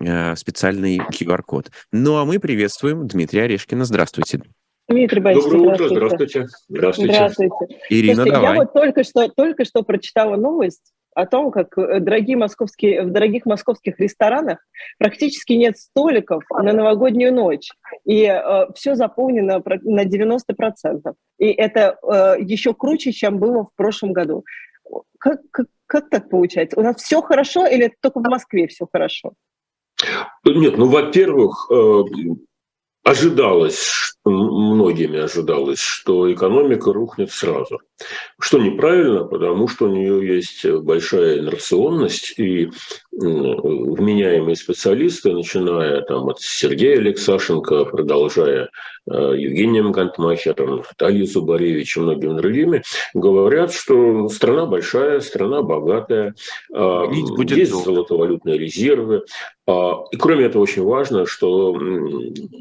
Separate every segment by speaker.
Speaker 1: э, специальный QR-код. Ну а мы приветствуем Дмитрия Орешкина. Здравствуйте.
Speaker 2: Дмитрий Борисович,
Speaker 3: Доброе утро, здравствуйте.
Speaker 2: Здравствуйте. здравствуйте.
Speaker 1: Ирина, Слушайте, давай.
Speaker 2: Я вот только что, только что прочитала новость о том, как э, дорогие московские, в дорогих московских ресторанах практически нет столиков на новогоднюю ночь. И э, все заполнено на 90%. И это э, еще круче, чем было в прошлом году. Как, как, как так получается? У нас все хорошо или только в Москве все хорошо?
Speaker 3: Нет, ну, во-первых, э, ожидалось, многими ожидалось, что экономика рухнет сразу. Что неправильно, потому что у нее есть большая инерционность, и вменяемые специалисты, начиная там, от Сергея Алексашенко, продолжая э, Евгением Гантмахером, Натальей Зубаревич и многими другими, говорят, что страна большая, страна богатая, э, есть золотовалютные резервы, а, и кроме этого очень важно, что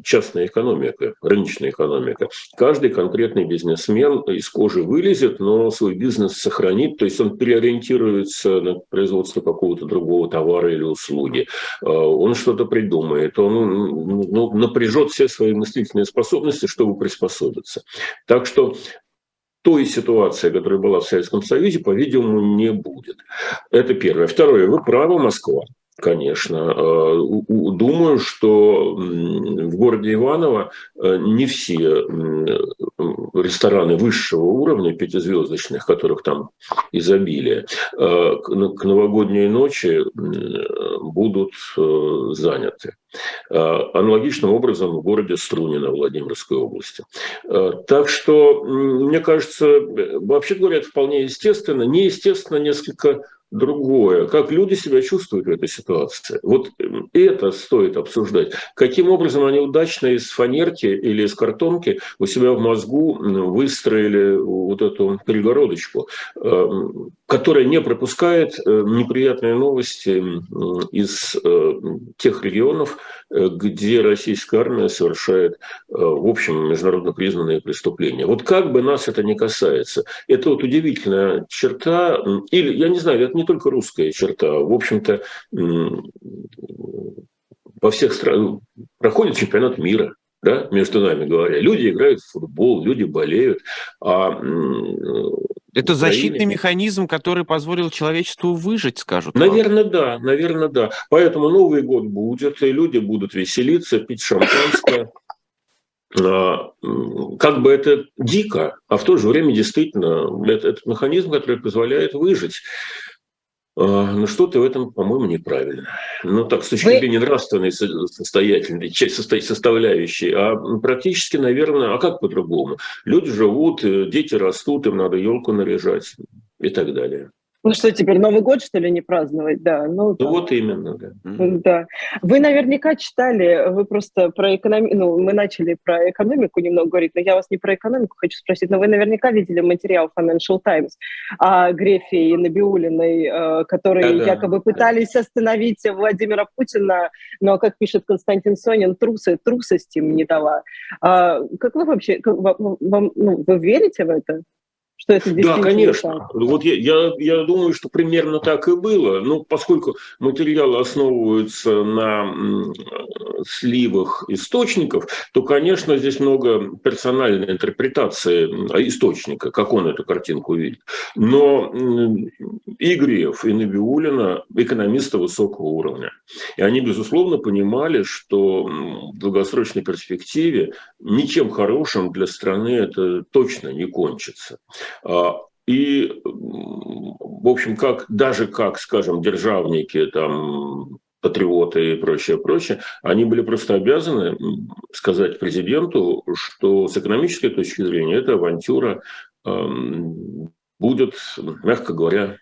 Speaker 3: частная экономика, рыночная экономика, каждый конкретный бизнесмен из кожи вылезет, но свой бизнес сохранит, то есть он переориентируется на производство какого-то другого товара или услуги, а, он что-то придумает, он ну, напряжет все свои мыслительные способности, чтобы приспособиться. Так что той ситуации, которая была в Советском Союзе, по-видимому, не будет. Это первое. Второе. Вы правы, Москва. Конечно. Э, думаю, что в городе Иваново э, не все рестораны высшего уровня, пятизвездочных, которых там изобилие, э, к новогодней ночи будут заняты. Аналогичным образом в городе Струнино Владимирской области. Так что, мне кажется, вообще говоря, это вполне естественно. Неестественно несколько другое, как люди себя чувствуют в этой ситуации. Вот это стоит обсуждать. Каким образом они удачно из фанерки или из картонки у себя в мозгу выстроили вот эту перегородочку, эм, которая не пропускает э, неприятные новости из э, тех регионов, э, где российская армия совершает, в общем, международно признанные преступления. Вот как бы нас это не касается, это вот удивительная черта, или, я не знаю, это не только русская черта, в общем-то, во всех странах проходит чемпионат мира, да, между нами говоря. Люди играют в футбол, люди болеют. А,
Speaker 1: это Украине... защитный механизм, который позволил человечеству выжить, скажут.
Speaker 3: Наверное, вам. да, наверное, да. Поэтому Новый год будет, и люди будут веселиться, пить шампанское. А, как бы это дико, а в то же время действительно это, это механизм, который позволяет выжить. А, ну, что-то в этом, по-моему, неправильно. Ну, так, с точки Вы... зрения нравственной состоятельной часть, составляющей, а практически, наверное, а как по-другому? Люди живут, э, дети растут, им надо елку наряжать и так далее.
Speaker 2: Ну что, теперь Новый год, что ли, не праздновать? Да,
Speaker 3: ну, ну вот именно, да.
Speaker 2: Да. Вы наверняка читали, вы просто про экономику, ну, мы начали про экономику немного говорить, но я вас не про экономику хочу спросить, но вы наверняка видели материал Financial Times о Грефе и Набиулиной, э, которые да, якобы да, пытались да. остановить Владимира Путина, но, как пишет Константин Сонин, трусы, трусость им не дала. А, как вы вообще, как, вам, ну, вы верите в это?
Speaker 3: Что это Да, конечно. Так. Вот я, я, я думаю, что примерно так и было. Ну, поскольку материалы основываются на сливах источников, то, конечно, здесь много персональной интерпретации источника, как он эту картинку видит. Но и Греев, и Набиулина экономисты высокого уровня. И они, безусловно, понимали, что в долгосрочной перспективе ничем хорошим для страны это точно не кончится. А, и, в общем, как, даже как, скажем, державники, там, патриоты и прочее, прочее, они были просто обязаны сказать президенту, что с экономической точки зрения эта авантюра эм, будет, мягко говоря,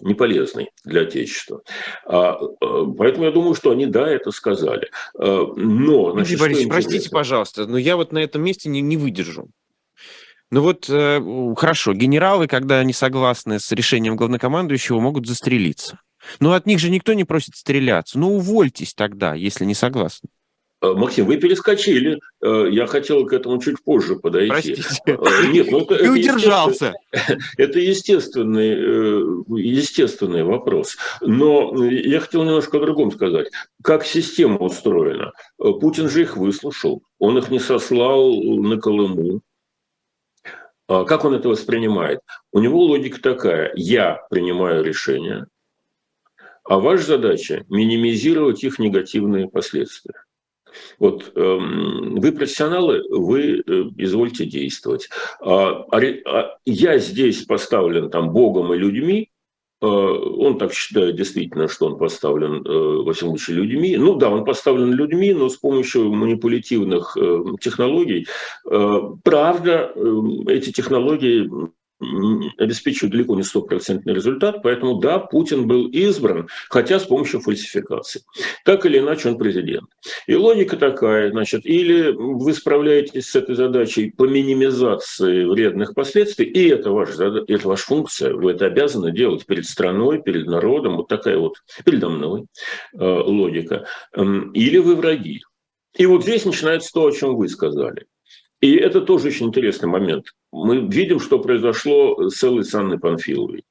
Speaker 3: неполезной для Отечества. А, э, поэтому я думаю, что они, да, это сказали. Э, но...
Speaker 1: Значит, Борис, простите, пожалуйста, но я вот на этом месте не, не выдержу. Ну вот, э, хорошо, генералы, когда они согласны с решением главнокомандующего, могут застрелиться. Но от них же никто не просит стреляться. Ну увольтесь тогда, если не согласны.
Speaker 3: Э, Максим, вы перескочили. Э, я хотел к этому чуть позже подойти.
Speaker 1: Простите.
Speaker 3: Нет, ну это,
Speaker 1: И удержался.
Speaker 3: Это естественный, естественный вопрос. Но я хотел немножко о другом сказать. Как система устроена? Путин же их выслушал. Он их не сослал на Колыму. А как он это воспринимает? У него логика такая. Я принимаю решение, а ваша задача – минимизировать их негативные последствия. Вот э, вы профессионалы, вы э, извольте действовать. А, а, я здесь поставлен там Богом и людьми, он так считает действительно, что он поставлен, э, во всем случае, людьми. Ну да, он поставлен людьми, но с помощью манипулятивных э, технологий. Правда, эти технологии обеспечивают далеко не стопроцентный результат, поэтому да, Путин был избран, хотя с помощью фальсификации. Так или иначе он президент. И логика такая, значит, или вы справляетесь с этой задачей по минимизации вредных последствий, и это ваша, это ваша функция, вы это обязаны делать перед страной, перед народом, вот такая вот передо мной э, логика, эм, или вы враги. И вот здесь начинается то, о чем вы сказали. И это тоже очень интересный момент. Мы видим, что произошло с Эллой Санной Панфиловой.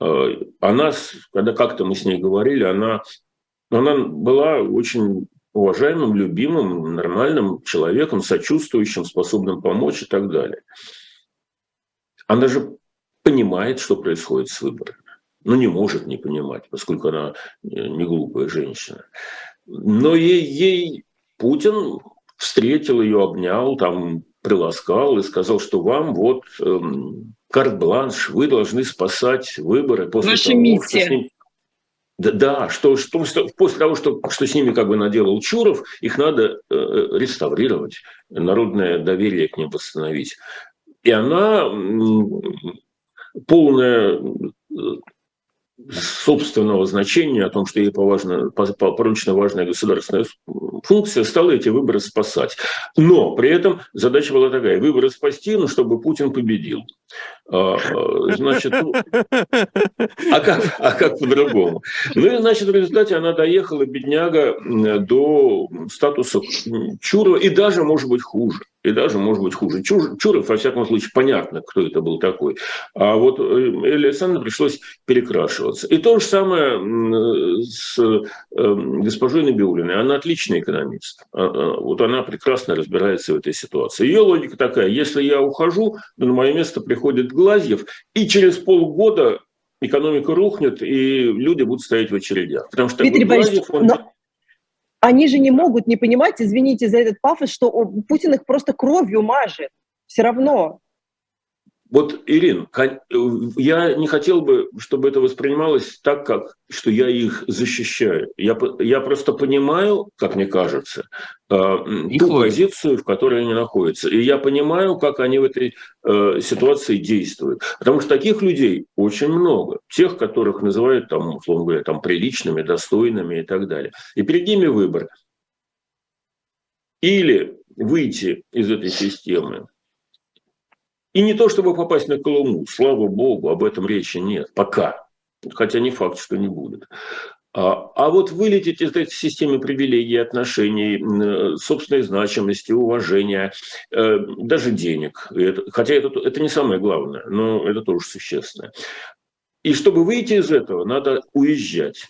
Speaker 3: Э, она, когда как-то мы с ней говорили, она, она была очень уважаемым, любимым, нормальным человеком, сочувствующим, способным помочь и так далее. Она же понимает, что происходит с выборами. Ну, не может не понимать, поскольку она не глупая женщина. Но ей, ей Путин встретил ее, обнял, там приласкал и сказал, что вам вот эм, карт-бланш, вы должны спасать выборы после
Speaker 2: Ваша
Speaker 3: того,
Speaker 2: миссия.
Speaker 3: что с ним... Да, да что, что, что после того, что, что с ними как бы наделал Чуров, их надо э, реставрировать, народное доверие к ним восстановить. И она полная собственного значения о том, что ей поважно, поручена важная государственная функция, стала эти выборы спасать. Но при этом задача была такая, выборы спасти, но чтобы Путин победил. А, а, значит, ну, а как, а как по-другому? Ну и, значит, в результате она доехала, бедняга, до статуса Чурова, и даже, может быть, хуже и даже, может быть, хуже. Чур, Чуров, во всяком случае, понятно, кто это был такой. А вот э, Элли Александровне пришлось перекрашиваться. И то же самое с э, госпожой Набиулиной. Она отличный экономист. А, вот она прекрасно разбирается в этой ситуации. Ее логика такая, если я ухожу, то на мое место приходит Глазьев, и через полгода экономика рухнет, и люди будут стоять в очередях. Потому что
Speaker 2: Дмитрий Глазьев, он... но они же не могут не понимать, извините за этот пафос, что Путин их просто кровью мажет. Все равно.
Speaker 3: Вот, Ирин, я не хотел бы, чтобы это воспринималось так, как что я их защищаю. Я, я просто понимаю, как мне кажется, э, ту позицию, в которой они находятся. И я понимаю, как они в этой э, ситуации действуют. Потому что таких людей очень много. Тех, которых называют, там, условно говоря, там, приличными, достойными и так далее. И перед ними выбор. Или выйти из этой системы, и не то, чтобы попасть на Колыму, слава богу, об этом речи нет, пока. Хотя не факт, что не будет. А, а вот вылететь из этой системы привилегий, отношений, собственной значимости, уважения, э, даже денег. Хотя это, это не самое главное, но это тоже существенное. И чтобы выйти из этого, надо уезжать.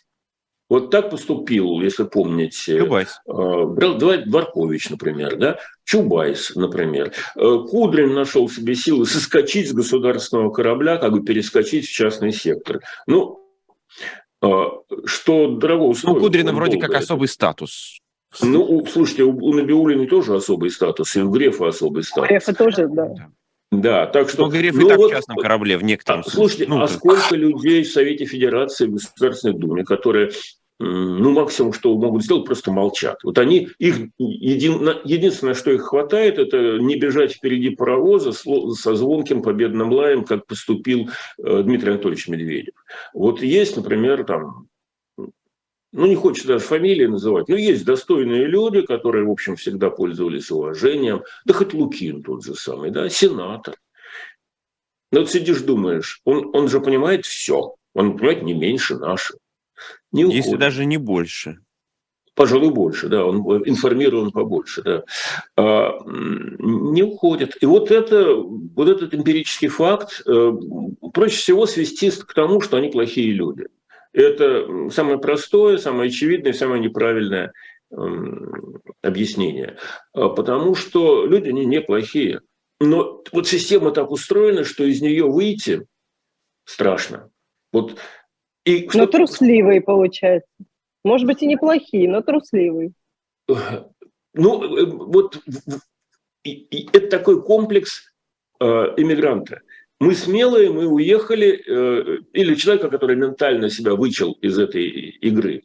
Speaker 3: Вот так поступил, если помните,
Speaker 1: Чубайс.
Speaker 3: Э, Дворкович, например, да? Чубайс, например. Э, Кудрин нашел в себе силы соскочить с государственного корабля, как бы перескочить в частный сектор. Ну, э, что дорого
Speaker 1: стоит. Ну, Кудрина вроде как это. особый статус.
Speaker 3: Ну, слушайте, у Набиулиной тоже особый статус, и у Грефа особый статус.
Speaker 2: Грефа тоже, да.
Speaker 3: Да, так что...
Speaker 1: Но Греф ну, и так вот, в частном корабле в некотором
Speaker 3: а, Слушайте, ну, а сколько людей в Совете Федерации, в Государственной Думе, которые ну, максимум, что могут сделать, просто молчат. Вот они, их един, единственное, что их хватает, это не бежать впереди паровоза со звонким победным лаем, как поступил э, Дмитрий Анатольевич Медведев. Вот есть, например, там ну, не хочется даже фамилии называть, но есть достойные люди, которые, в общем, всегда пользовались уважением. Да хоть Лукин тот же самый, да, сенатор. Ну, вот сидишь, думаешь, он, он же понимает все. Он понимает не меньше нашего.
Speaker 1: Не Если даже не больше.
Speaker 3: пожалуй, больше, да, он информирован побольше, да, а, не уходит. И вот, это, вот этот эмпирический факт э, проще всего свести к тому, что они плохие люди. Это самое простое, самое очевидное, самое неправильное объяснение. А, потому что люди, они неплохие. Но вот система так устроена, что из нее выйти страшно. Вот,
Speaker 2: и но трусливые, получается. Может быть, и неплохие, но трусливые.
Speaker 3: Ну, э, вот и, и это такой комплекс э, иммигранта. Мы смелые, мы уехали, э, или человека, который ментально себя вычел из этой игры.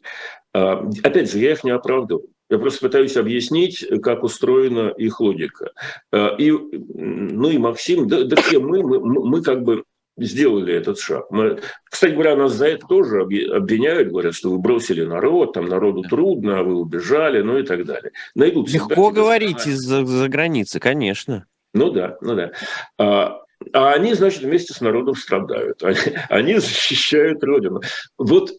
Speaker 3: Э, опять же, я их не оправдываю. Я просто пытаюсь объяснить, как устроена их логика. Э, и, ну и Максим, да, да все мы, мы, мы как бы сделали этот шаг. Мы, кстати говоря, нас за это тоже обвиняют, говорят, что вы бросили народ, там народу трудно, а вы убежали, ну и так далее.
Speaker 1: Найдут Легко говорить из-за за границы, конечно.
Speaker 3: Ну да, ну да. А, они, значит, вместе с народом страдают. Они, они защищают Родину. Вот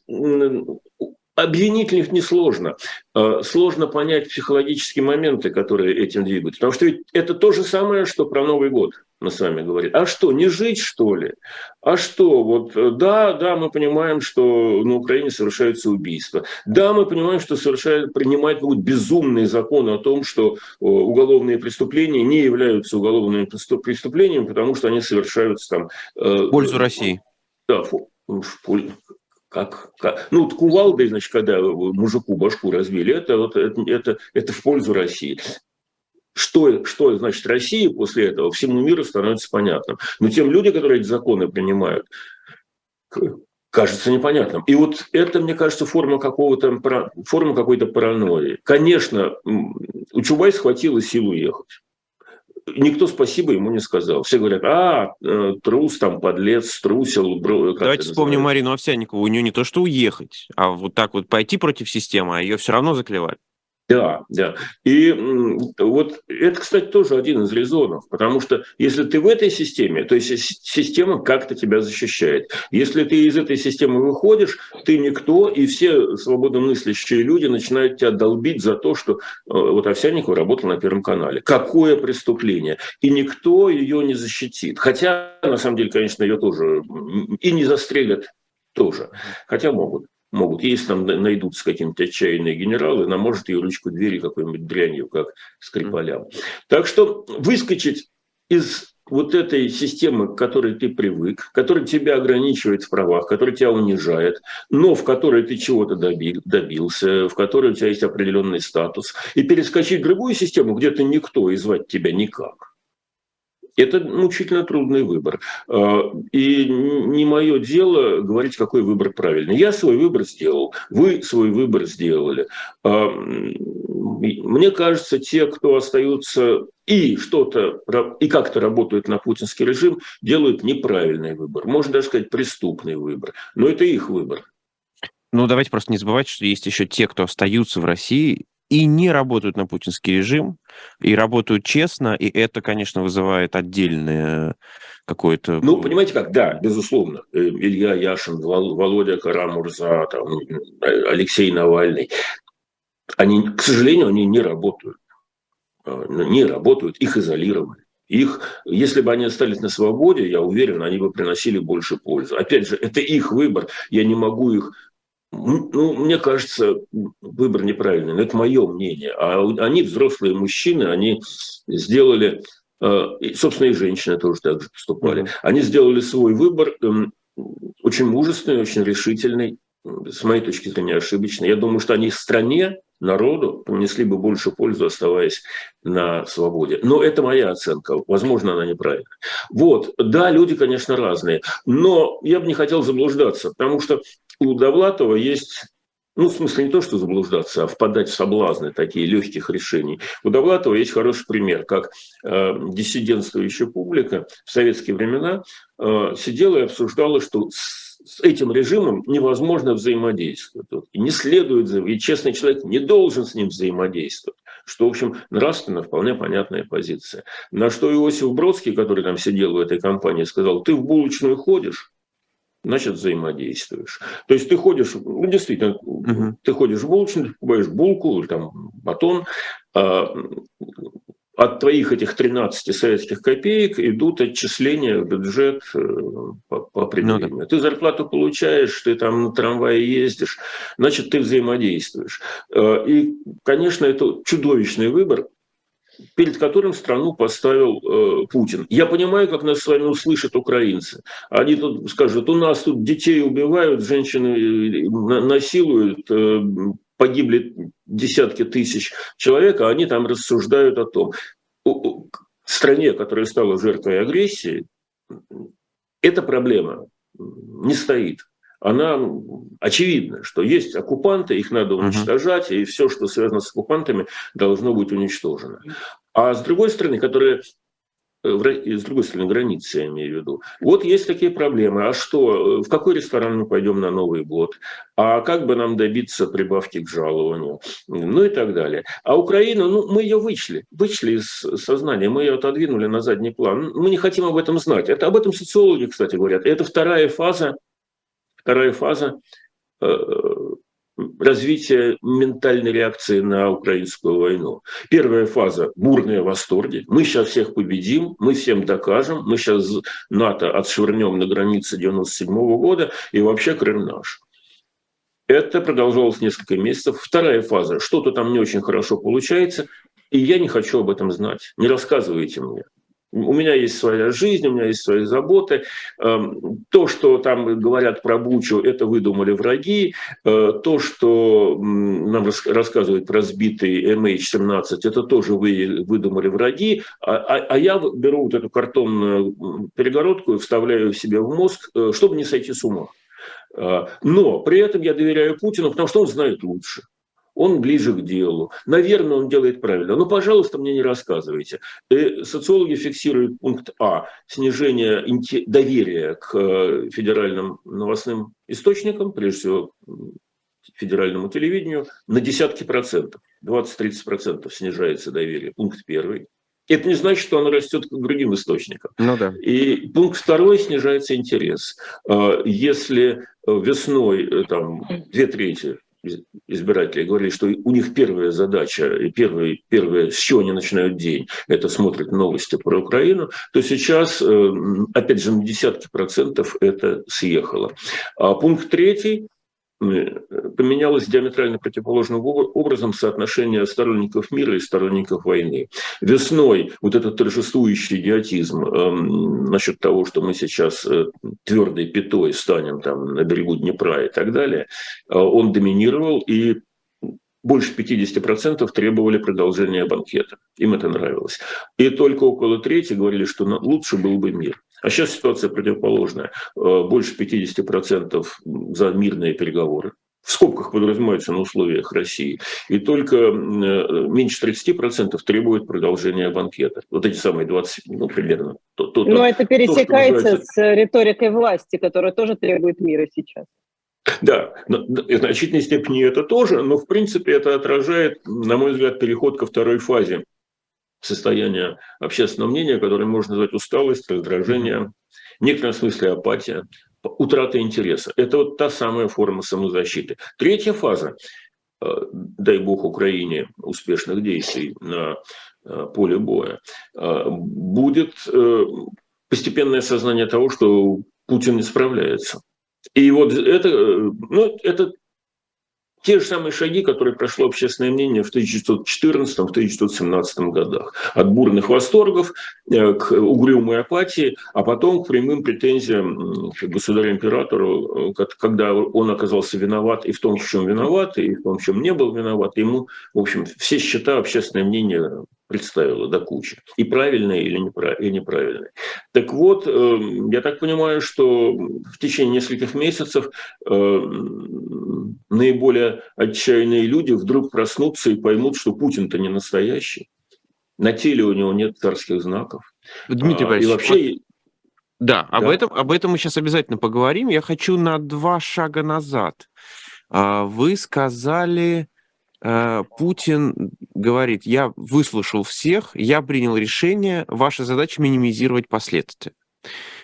Speaker 3: обвинить их несложно. А, сложно понять психологические моменты, которые этим двигают. Потому что ведь это то же самое, что про Новый год мы с вами говорим. А что, не жить, что ли? А что, вот, э, да, да, мы понимаем, что на Украине совершаются убийства. Да, мы понимаем, что совершают, принимать будут безумные законы о том, что э, уголовные преступления не являются уголовными преступлениями, потому что они совершаются там...
Speaker 1: Э, в пользу России.
Speaker 3: Да, как, как, ну, вот кувалдой, значит, когда мужику башку разбили, это, вот, это, это, это в пользу России. Что, что значит Россия после этого, всему миру становится понятным. Но тем люди, которые эти законы принимают, кажется непонятным. И вот это, мне кажется, форма какого-то форма какой-то паранойи. Конечно, у Чубайса хватило сил уехать никто спасибо ему не сказал. Все говорят, а, э, трус, там, подлец, трусил.
Speaker 1: Бро, Давайте вспомним Марину Овсянникову. У нее не то, что уехать, а вот так вот пойти против системы, а ее все равно заклевали.
Speaker 3: Да, да. И вот это, кстати, тоже один из резонов, потому что если ты в этой системе, то есть система как-то тебя защищает. Если ты из этой системы выходишь, ты никто, и все свободно мыслящие люди начинают тебя долбить за то, что э, вот Овсянникова работал на Первом канале. Какое преступление? И никто ее не защитит. Хотя, на самом деле, конечно, ее тоже и не застрелят тоже. Хотя могут могут. Если там найдутся какие-нибудь отчаянные генералы, нам может ее ручку двери какой-нибудь дрянью, как Скрипалям. Так что выскочить из вот этой системы, к которой ты привык, которая тебя ограничивает в правах, которая тебя унижает, но в которой ты чего-то добил, добился, в которой у тебя есть определенный статус, и перескочить в другую систему, где ты никто и звать тебя никак – это мучительно трудный выбор. А, и не мое дело говорить, какой выбор правильный. Я свой выбор сделал, вы свой выбор сделали. А, мне кажется, те, кто остаются и что-то, и как-то работают на путинский режим, делают неправильный выбор. Можно даже сказать, преступный выбор. Но это их выбор.
Speaker 1: Ну, давайте просто не забывать, что есть еще те, кто остаются в России и не работают на путинский режим, и работают честно, и это, конечно, вызывает отдельное какое-то...
Speaker 3: Ну, понимаете как, да, безусловно. Э, Илья Яшин, Володя Карамурза, там, Алексей Навальный, они, к сожалению, они не работают. А, не работают, их изолировали. Их, если бы они остались на свободе, я уверен, они бы приносили больше пользы. Опять же, это их выбор. Я не могу их ну, мне кажется, выбор неправильный, но это мое мнение. А они, взрослые мужчины, они сделали, э, собственно, и женщины тоже так же поступали, они сделали свой выбор эм, очень мужественный, очень решительный, с моей точки зрения, ошибочный. Я думаю, что они стране, народу принесли бы больше пользу, оставаясь на свободе. Но это моя оценка. Возможно, она неправильная. Вот. Да, люди, конечно, разные. Но я бы не хотел заблуждаться, потому что у Довлатова есть ну, в смысле, не то, что заблуждаться, а впадать в соблазны такие легких решений. У Довлатова есть хороший пример, как э, диссидентствующая публика в советские времена э, сидела и обсуждала, что с, этим режимом невозможно взаимодействовать. И не следует, и честный человек не должен с ним взаимодействовать. Что, в общем, нравственно вполне понятная позиция. На что Иосиф Бродский, который там сидел в этой компании, сказал, ты в булочную ходишь? значит, взаимодействуешь. То есть ты ходишь, ну, действительно, угу. ты ходишь в булочную, ты покупаешь булку или там батон, а, от твоих этих 13 советских копеек идут отчисления в бюджет э, по, по определению. Ну, да. Ты зарплату получаешь, ты там на трамвае ездишь, значит, ты взаимодействуешь. Э, и, конечно, это чудовищный выбор, перед которым страну поставил э, Путин. Я понимаю, как нас с вами услышат украинцы. Они тут скажут, у нас тут детей убивают, женщины э, насилуют, э, погибли десятки тысяч человек, а они там рассуждают о том. Стране, которая стала жертвой агрессии, эта проблема не стоит она очевидна, что есть оккупанты, их надо уничтожать, uh-huh. и все, что связано с оккупантами, должно быть уничтожено. А с другой стороны, которые с другой стороны границы, я имею в виду. Вот есть такие проблемы. А что, в какой ресторан мы пойдем на Новый год? А как бы нам добиться прибавки к жалованию? Ну и так далее. А Украина, ну, мы ее вычли, вычли из сознания, мы ее отодвинули на задний план. Мы не хотим об этом знать. Это об этом социологи, кстати, говорят. Это вторая фаза Вторая фаза э, развития ментальной реакции на украинскую войну. Первая фаза – бурные восторги. Мы сейчас всех победим, мы всем докажем, мы сейчас НАТО отшвырнем на границе 97 года, и вообще Крым наш. Это продолжалось несколько месяцев. Вторая фаза – что-то там не очень хорошо получается, и я не хочу об этом знать. Не рассказывайте мне. У меня есть своя жизнь, у меня есть свои заботы. Эм, то, что там говорят про Бучу, это выдумали враги. Э, то, что нам рассказывают про сбитый MH17, это тоже вы выдумали враги. А, а, а я беру вот эту картонную перегородку и вставляю себе в мозг, э, чтобы не сойти с ума. Э, но при этом я доверяю Путину, потому что он знает лучше он ближе к делу. Наверное, он делает правильно. Но, пожалуйста, мне не рассказывайте. И э, социологи фиксируют пункт А – снижение доверия к э, федеральным новостным источникам, прежде всего федеральному телевидению, на десятки процентов. 20-30 процентов снижается доверие. Пункт первый. Это не значит, что оно растет к другим источникам. Ну да. И пункт второй снижается интерес. Э, если весной там, две трети избирателей говорили, что у них первая задача и первое, первое, с чего они начинают день, это смотрят новости про Украину, то сейчас, э, опять же, на десятки процентов это съехало. А пункт третий поменялось диаметрально противоположным образом соотношение сторонников мира и сторонников войны. Весной вот этот торжествующий идиотизм э, насчет того, что мы сейчас э, твердой пятой станем там на берегу Днепра и так далее, э, он доминировал и больше 50% требовали продолжения банкета. Им это нравилось. И только около трети говорили, что лучше был бы мир. А сейчас ситуация противоположная. Э, больше 50% за мирные переговоры. В скобках подразумевается на условиях России. И только э, меньше 30% требует продолжения банкета. Вот эти самые 20, ну, примерно.
Speaker 2: То, то, Но это пересекается то, с риторикой власти, которая тоже требует мира сейчас.
Speaker 3: Да, в значительной степени это тоже, но в принципе это отражает, на мой взгляд, переход ко второй фазе состояние общественного мнения, которое можно назвать усталость, раздражение, в некотором смысле апатия, утрата интереса. Это вот та самая форма самозащиты. Третья фаза, э, дай бог Украине успешных действий на э, поле боя, э, будет постепенное сознание того, что Путин не справляется. И вот это, ну, это те же самые шаги, которые прошло общественное мнение в 1914-1917 годах. От бурных восторгов э, к угрюмой апатии, а потом к прямым претензиям к государю-императору, э, когда он оказался виноват и в том, в чем виноват, и в том, в чем не был виноват. Ему, в общем, все счета общественное мнение представила до кучи. И правильные или неправильные. Так вот, э, я так понимаю, что в течение нескольких месяцев наиболее отчаянные люди вдруг проснутся и поймут, что Путин-то не настоящий. На теле у него нет царских знаков.
Speaker 1: Дмитрий Борисович, и вообще... Да, об, да. Этом, об этом мы сейчас обязательно поговорим. Я хочу на два шага назад. А, вы сказали, Путин говорит, я выслушал всех, я принял решение, ваша задача минимизировать последствия.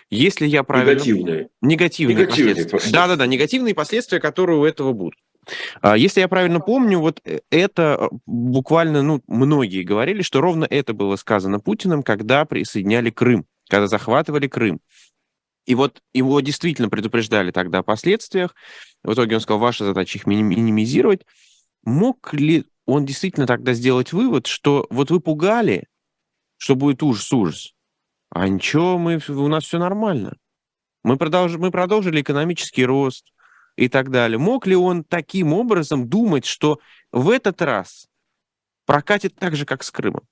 Speaker 1: Если я правильно... Негативные. Негативные, негативные последствия. Да-да-да, негативные последствия, которые у этого будут. А, если я правильно помню, вот э, это э, буквально, ну, многие говорили, что ровно это было сказано Путиным, когда присоединяли Крым, когда захватывали Крым. И вот его действительно предупреждали тогда о последствиях. В итоге он сказал, ваша задача их минимизировать. Мог ли он действительно тогда сделать вывод, что вот вы пугали, что будет ужас-ужас, а ничего, мы, у нас все нормально. Мы, продолж, мы продолжили экономический рост, и так далее. Мог ли он таким образом думать, что в этот раз прокатит так же, как с Крымом?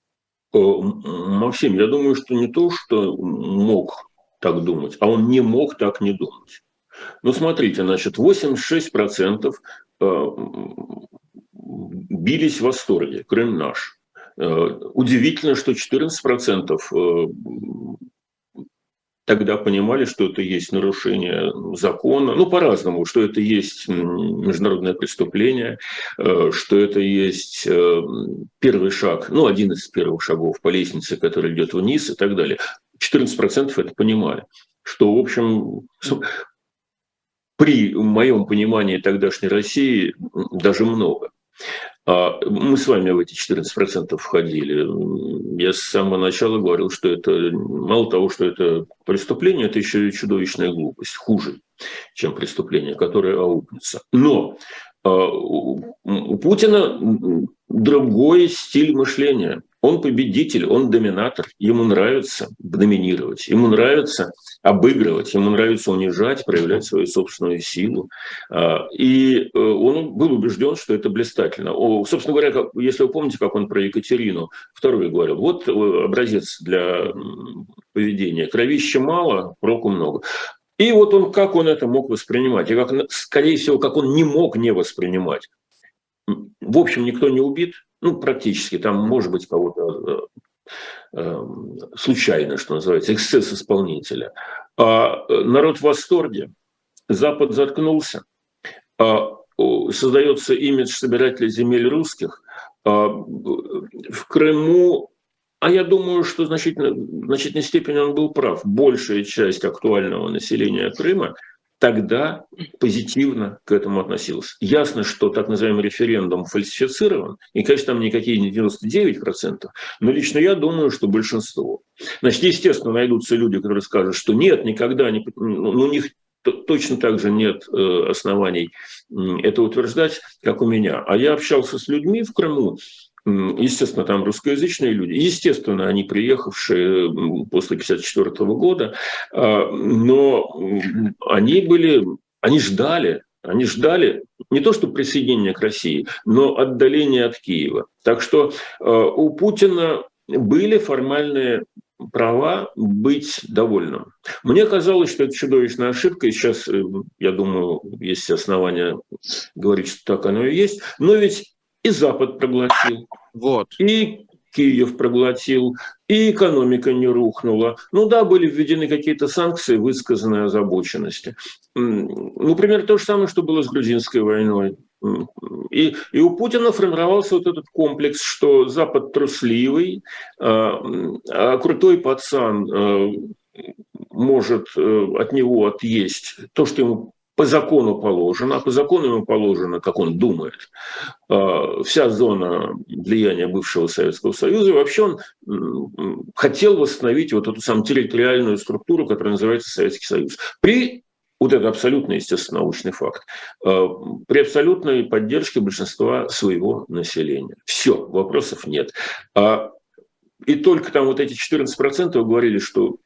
Speaker 3: Э, Максим, я думаю, что не то, что мог так думать, а он не мог так не думать. Ну, смотрите, значит, 86% э, бились в восторге, Крым наш. Э, удивительно, что 14% тогда понимали, что это есть нарушение закона, ну, по-разному, что это есть международное преступление, э, что это есть э, первый шаг, ну, один из первых шагов по лестнице, который идет вниз и так далее. 14% это понимали, что, в общем, при моем понимании тогдашней России даже много. А мы с вами в эти 14% входили. Я с самого начала говорил, что это мало того, что это преступление, это еще и чудовищная глупость, хуже, чем преступление, которое аукнется. Но а, у Путина другой стиль мышления. Он победитель, он доминатор. Ему нравится доминировать, ему нравится обыгрывать, ему нравится унижать, проявлять свою собственную силу. А, и э, он был убежден, что это блистательно. Собственно говоря, если вы помните, как он про Екатерину вторую говорил, вот э, образец для поведения. Кровища мало, проку много. И вот он, как он это мог воспринимать, и как, скорее всего, как он не мог не воспринимать. В общем, никто не убит, ну, практически, там, может быть, кого-то э, э, случайно, что называется, эксцесс исполнителя. А э, народ в восторге, Запад заткнулся, а, создается имидж собирателя земель русских. А, в Крыму а я думаю, что в значительной, в значительной степени он был прав. Большая часть актуального населения Крыма тогда позитивно к этому относилась. Ясно, что так называемый референдум фальсифицирован, и, конечно, там никакие не 99%, но лично я думаю, что большинство. Значит, естественно, найдутся люди, которые скажут, что нет, никогда не... Ну, у них точно так же нет э, оснований это утверждать, как у меня. А я общался с людьми в Крыму, Естественно, там русскоязычные люди, естественно, они приехавшие после 1954 года, а, но они были, они ждали, они ждали не то что присоединения к России, но отдаления от Киева. Так что а, у Путина были формальные права быть довольным. Мне казалось, что это чудовищная ошибка, и сейчас, э, я думаю, есть основания говорить, что так оно и есть. Но ведь и Запад проглотил. Вот. И Киев проглотил, и экономика не рухнула. Ну да, были введены какие-то санкции, высказанные озабоченности. Ну, примерно то же самое, что было с грузинской войной. И, и у Путина формировался вот этот комплекс, что Запад трусливый, а, а крутой пацан а, может э, от него отъесть то, что ему по закону положено, а по закону ему положено, как он думает, а, вся зона влияния бывшего Советского Союза. И вообще он хотел восстановить вот эту самую территориальную структуру, которая называется Советский Союз. При вот это абсолютно, естественно, научный факт, а, при абсолютной поддержке большинства своего населения. Все, вопросов нет. А, и только там вот эти 14% говорили, что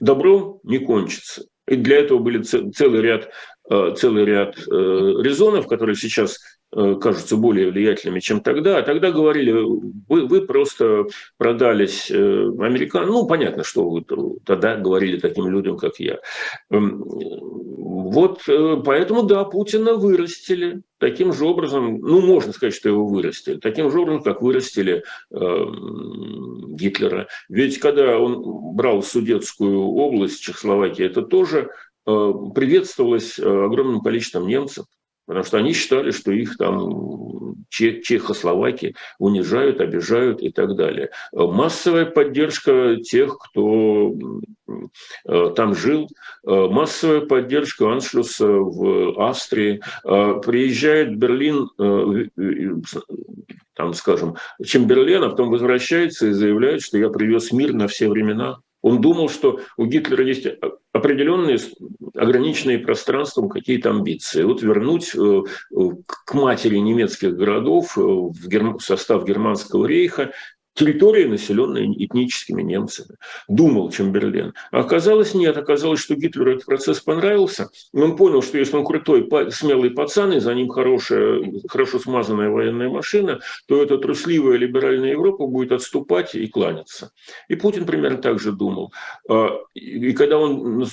Speaker 3: добром не кончится. И для этого были целый ряд Э, целый ряд э, резонов, которые сейчас э, кажутся более влиятельными, чем тогда. А тогда говорили, вы, вы просто продались американцам. Ну, понятно, что вы тогда говорили таким людям, как я. Эм, вот поэтому, да, Путина вырастили таким же образом, ну, можно сказать, что его вырастили, таким же образом, как вырастили э, Гитлера. Ведь когда он брал Судетскую область, Чехословакии, это тоже Э, приветствовалось э, огромным количеством немцев. Потому что они считали, что их там чехословаки унижают, обижают и так далее. Массовая поддержка тех, кто э, там жил, э, массовая поддержка аншлюса в Австрии. Э, приезжает в Берлин, там, скажем, Чемберлен, а потом возвращается и заявляет, что я привез мир на все времена. Он думал, что у Гитлера есть определенные ограниченные пространством какие-то амбиции. Вот вернуть э, к матери немецких городов э, в состав Германского рейха территории, населенные этническими немцами. Думал Чемберлен. А оказалось нет. Оказалось, что Гитлеру этот процесс понравился. И он понял, что если он крутой, смелый пацан, и за ним хорошая, хорошо смазанная военная машина, то эта трусливая либеральная Европа будет отступать и кланяться. И Путин примерно так же думал. А, и когда он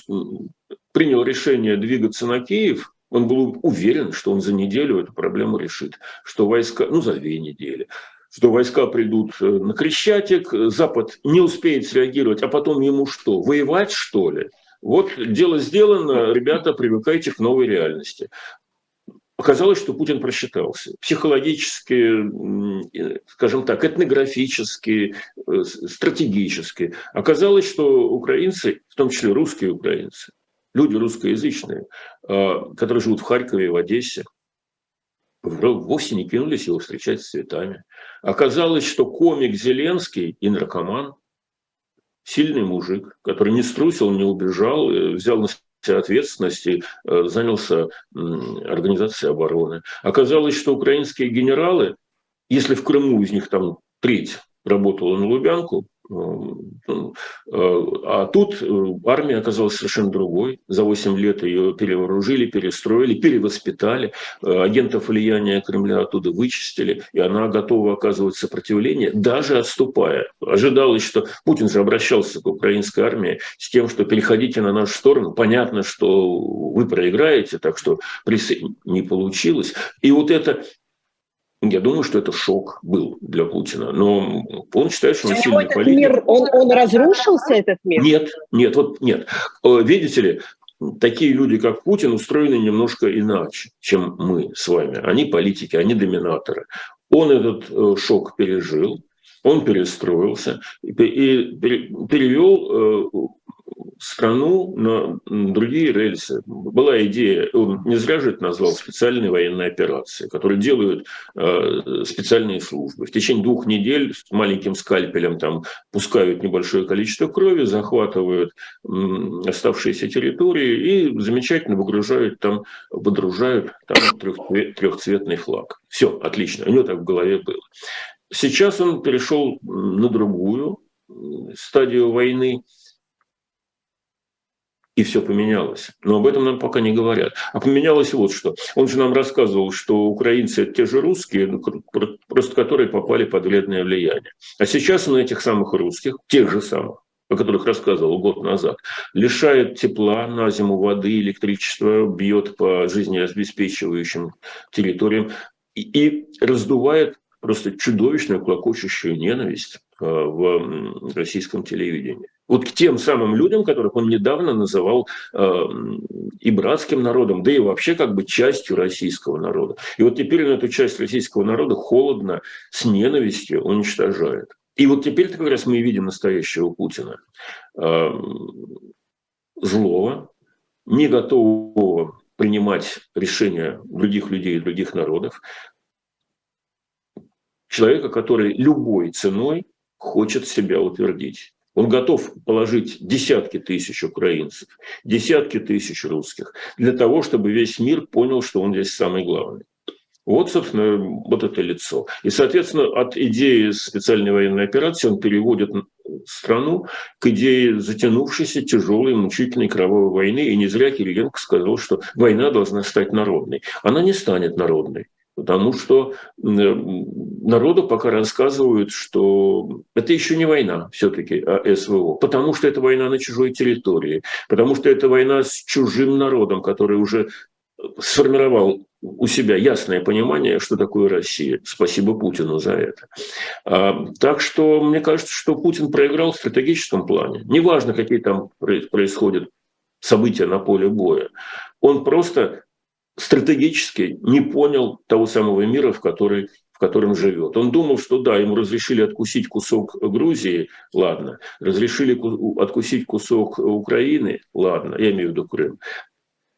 Speaker 3: принял решение двигаться на Киев, он был уверен, что он за неделю эту проблему решит, что войска, ну, за две недели, что войска придут э, на Крещатик, Запад не успеет среагировать, а потом ему что, воевать что ли? Вот дело сделано, ребята, привыкайте к новой реальности. Оказалось, что Путин просчитался. Психологически, э, скажем так, этнографически, э, стратегически. Оказалось, что украинцы, в том числе русские украинцы, люди русскоязычные, которые живут в Харькове и в Одессе, вовсе не кинулись его встречать с цветами. Оказалось, что комик Зеленский и наркоман, сильный мужик, который не струсил, не убежал, э, взял на себя ответственность и э, занялся организацией обороны. Оказалось, что украинские генералы, если в Крыму из них там треть работала на Лубянку, а тут э, армия оказалась совершенно другой. За 8 лет ее перевооружили, перестроили, перевоспитали. Э, агентов влияния Кремля оттуда вычистили. И она готова оказывать сопротивление, даже отступая. Ожидалось, что Путин же обращался к украинской армии с тем, что переходите на нашу сторону. Понятно, что вы проиграете, так что не получилось. И вот это я думаю, что это шок был для Путина. Но он считает, что он сильный
Speaker 2: этот политик. Мир, он, он разрушился, этот мир?
Speaker 3: Нет, нет, вот нет. Э, видите ли, такие люди, как Путин, устроены немножко иначе, чем мы с вами. Они политики, они доминаторы. Он этот э, шок пережил, он перестроился и перевел э, страну на другие рельсы. Была идея, он не зря же это назвал специальной военной операцией, которые делают э, специальные службы. В течение двух недель с маленьким скальпелем там пускают небольшое количество крови, захватывают э, оставшиеся территории и замечательно выгружают там, выдружают там трехцвет, трехцветный флаг. Все, отлично, у него так в голове было. Сейчас он перешел на другую стадию войны – и все поменялось. Но об этом нам пока не говорят. А поменялось вот что. Он же нам рассказывал, что украинцы – это те же русские, ну, просто которые попали под вредное влияние. А сейчас он этих самых русских, тех же самых, о которых рассказывал год назад, лишает тепла на зиму, воды, электричества, бьет по жизнеобеспечивающим территориям и, и раздувает просто чудовищную клокочущую ненависть э, в российском телевидении вот к тем самым людям, которых он недавно называл э, и братским народом, да и вообще как бы частью российского народа. И вот теперь он эту часть российского народа холодно, с ненавистью уничтожает. И вот теперь как раз мы видим настоящего Путина. Э, злого, не готового принимать решения других людей и других народов, человека, который любой ценой хочет себя утвердить. Он готов положить десятки тысяч украинцев, десятки тысяч русских для того, чтобы весь мир понял, что он здесь самый главный. Вот, собственно, вот это лицо. И, соответственно, от идеи специальной военной операции он переводит страну к идее затянувшейся тяжелой, мучительной кровавой войны. И не зря Кириенко сказал, что война должна стать народной. Она не станет народной. Потому что народу пока рассказывают, что это еще не война все-таки, а СВО. Потому что это война на чужой территории. Потому что это война с чужим народом, который уже сформировал у себя ясное понимание, что такое Россия. Спасибо Путину за это. А, так что мне кажется, что Путин проиграл в стратегическом плане. Неважно, какие там происходят события на поле боя. Он просто стратегически не понял того самого мира, в, который, в котором живет. Он думал, что да, ему разрешили откусить кусок Грузии, ладно, разрешили откусить кусок Украины, ладно, я имею в виду Крым,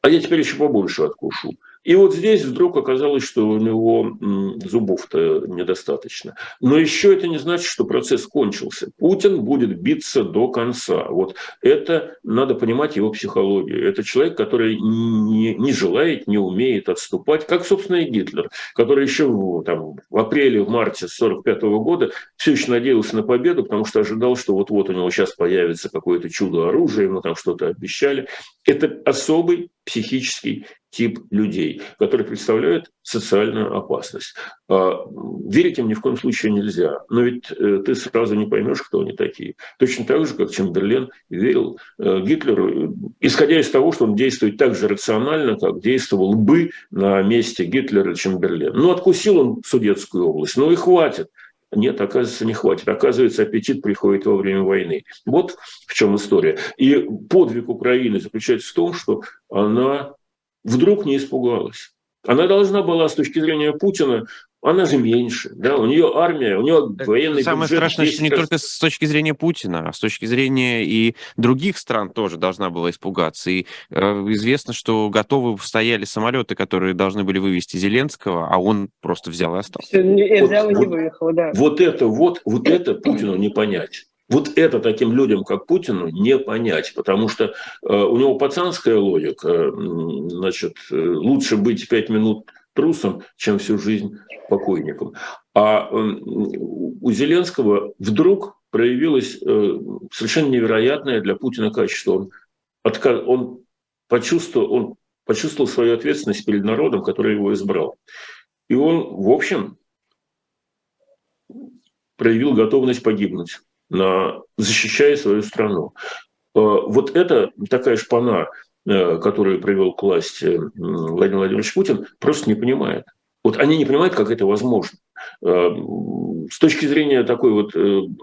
Speaker 3: а я теперь еще побольше откушу. И вот здесь вдруг оказалось, что у него зубов-то недостаточно. Но еще это не значит, что процесс кончился. Путин будет биться до конца. Вот это надо понимать его психологию. Это человек, который не, не желает, не умеет отступать, как, собственно, и Гитлер, который еще там, в апреле, в марте 1945 года все еще надеялся на победу, потому что ожидал, что вот-вот у него сейчас появится какое-то чудо оружия, ему там что-то обещали. Это особый психический тип людей, которые представляют социальную опасность. А, верить им ни в коем случае нельзя, но ведь э, ты сразу не поймешь, кто они такие. Точно так же, как Чемберлен верил э, Гитлеру, исходя из того, что он действует так же рационально, как действовал бы на месте Гитлера Чемберлен. Ну, откусил он Судетскую область, ну и хватит. Нет, оказывается, не хватит. Оказывается, аппетит приходит во время войны. Вот в чем история. И подвиг Украины заключается в том, что она вдруг не испугалась. Она должна была с точки зрения Путина, она же меньше, да, у нее армия, у нее военный
Speaker 1: Самое
Speaker 3: бюджет
Speaker 1: страшное, что не раз... только с точки зрения Путина, а с точки зрения и других стран тоже должна была испугаться. И э, известно, что готовы стояли самолеты, которые должны были вывести Зеленского, а он просто взял и остался. Все,
Speaker 2: не, взял и не выехал, да.
Speaker 3: Вот это, вот, вот это Путину не понять. Вот это таким людям, как Путину, не понять, потому что э, у него пацанская логика, значит, э, лучше быть пять минут трусом, чем всю жизнь покойником. А э, у Зеленского вдруг проявилось э, совершенно невероятное для Путина качество. Он, отказ, он, почувствовал, он почувствовал свою ответственность перед народом, который его избрал. И он, в общем, проявил готовность погибнуть защищая свою страну. Э, вот это такая шпана, э, которую привел к власти Владимир Владимирович Путин, просто не понимает. Вот они не понимают, как это возможно. Э, с точки зрения такой вот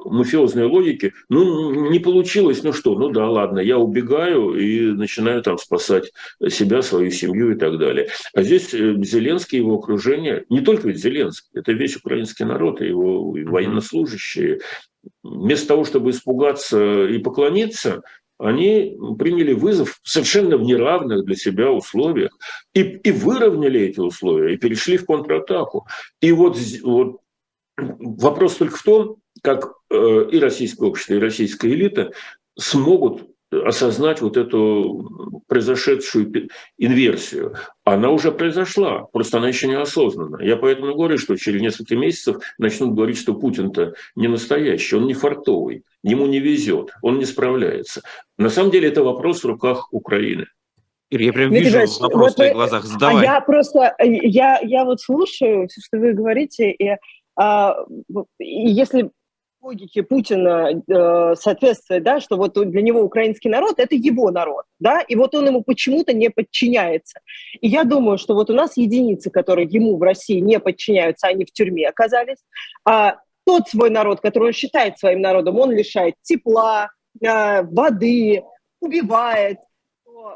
Speaker 3: мафиозной логики, ну, не получилось, ну что, ну да, ладно, я убегаю и начинаю там спасать себя, свою семью и так далее. А здесь Зеленский и его окружение, не только ведь Зеленский, это весь украинский народ, и его военнослужащие, вместо того, чтобы испугаться и поклониться, они приняли вызов совершенно в неравных для себя условиях и, и выровняли эти условия, и перешли в контратаку. И вот, вот вопрос только в том, как э, и российское общество, и российская элита смогут осознать вот эту произошедшую инверсию. Она уже произошла, просто она еще не осознанна. Я поэтому говорю, что через несколько месяцев начнут говорить, что Путин-то не настоящий, он не фартовый, ему не везет, он не справляется. На самом деле это вопрос в руках Украины.
Speaker 1: Ир, я прям вижу Николаевич, вопрос вот в твоих глазах. Задавай.
Speaker 2: А я просто, я, я вот слушаю все, что вы говорите, и, а, и если логике Путина э, соответствует, да, что вот для него украинский народ – это его народ, да, и вот он ему почему-то не подчиняется. И я думаю, что вот у нас единицы, которые ему в России не подчиняются, они в тюрьме оказались, а тот свой народ, который он считает своим народом, он лишает тепла, э, воды, убивает,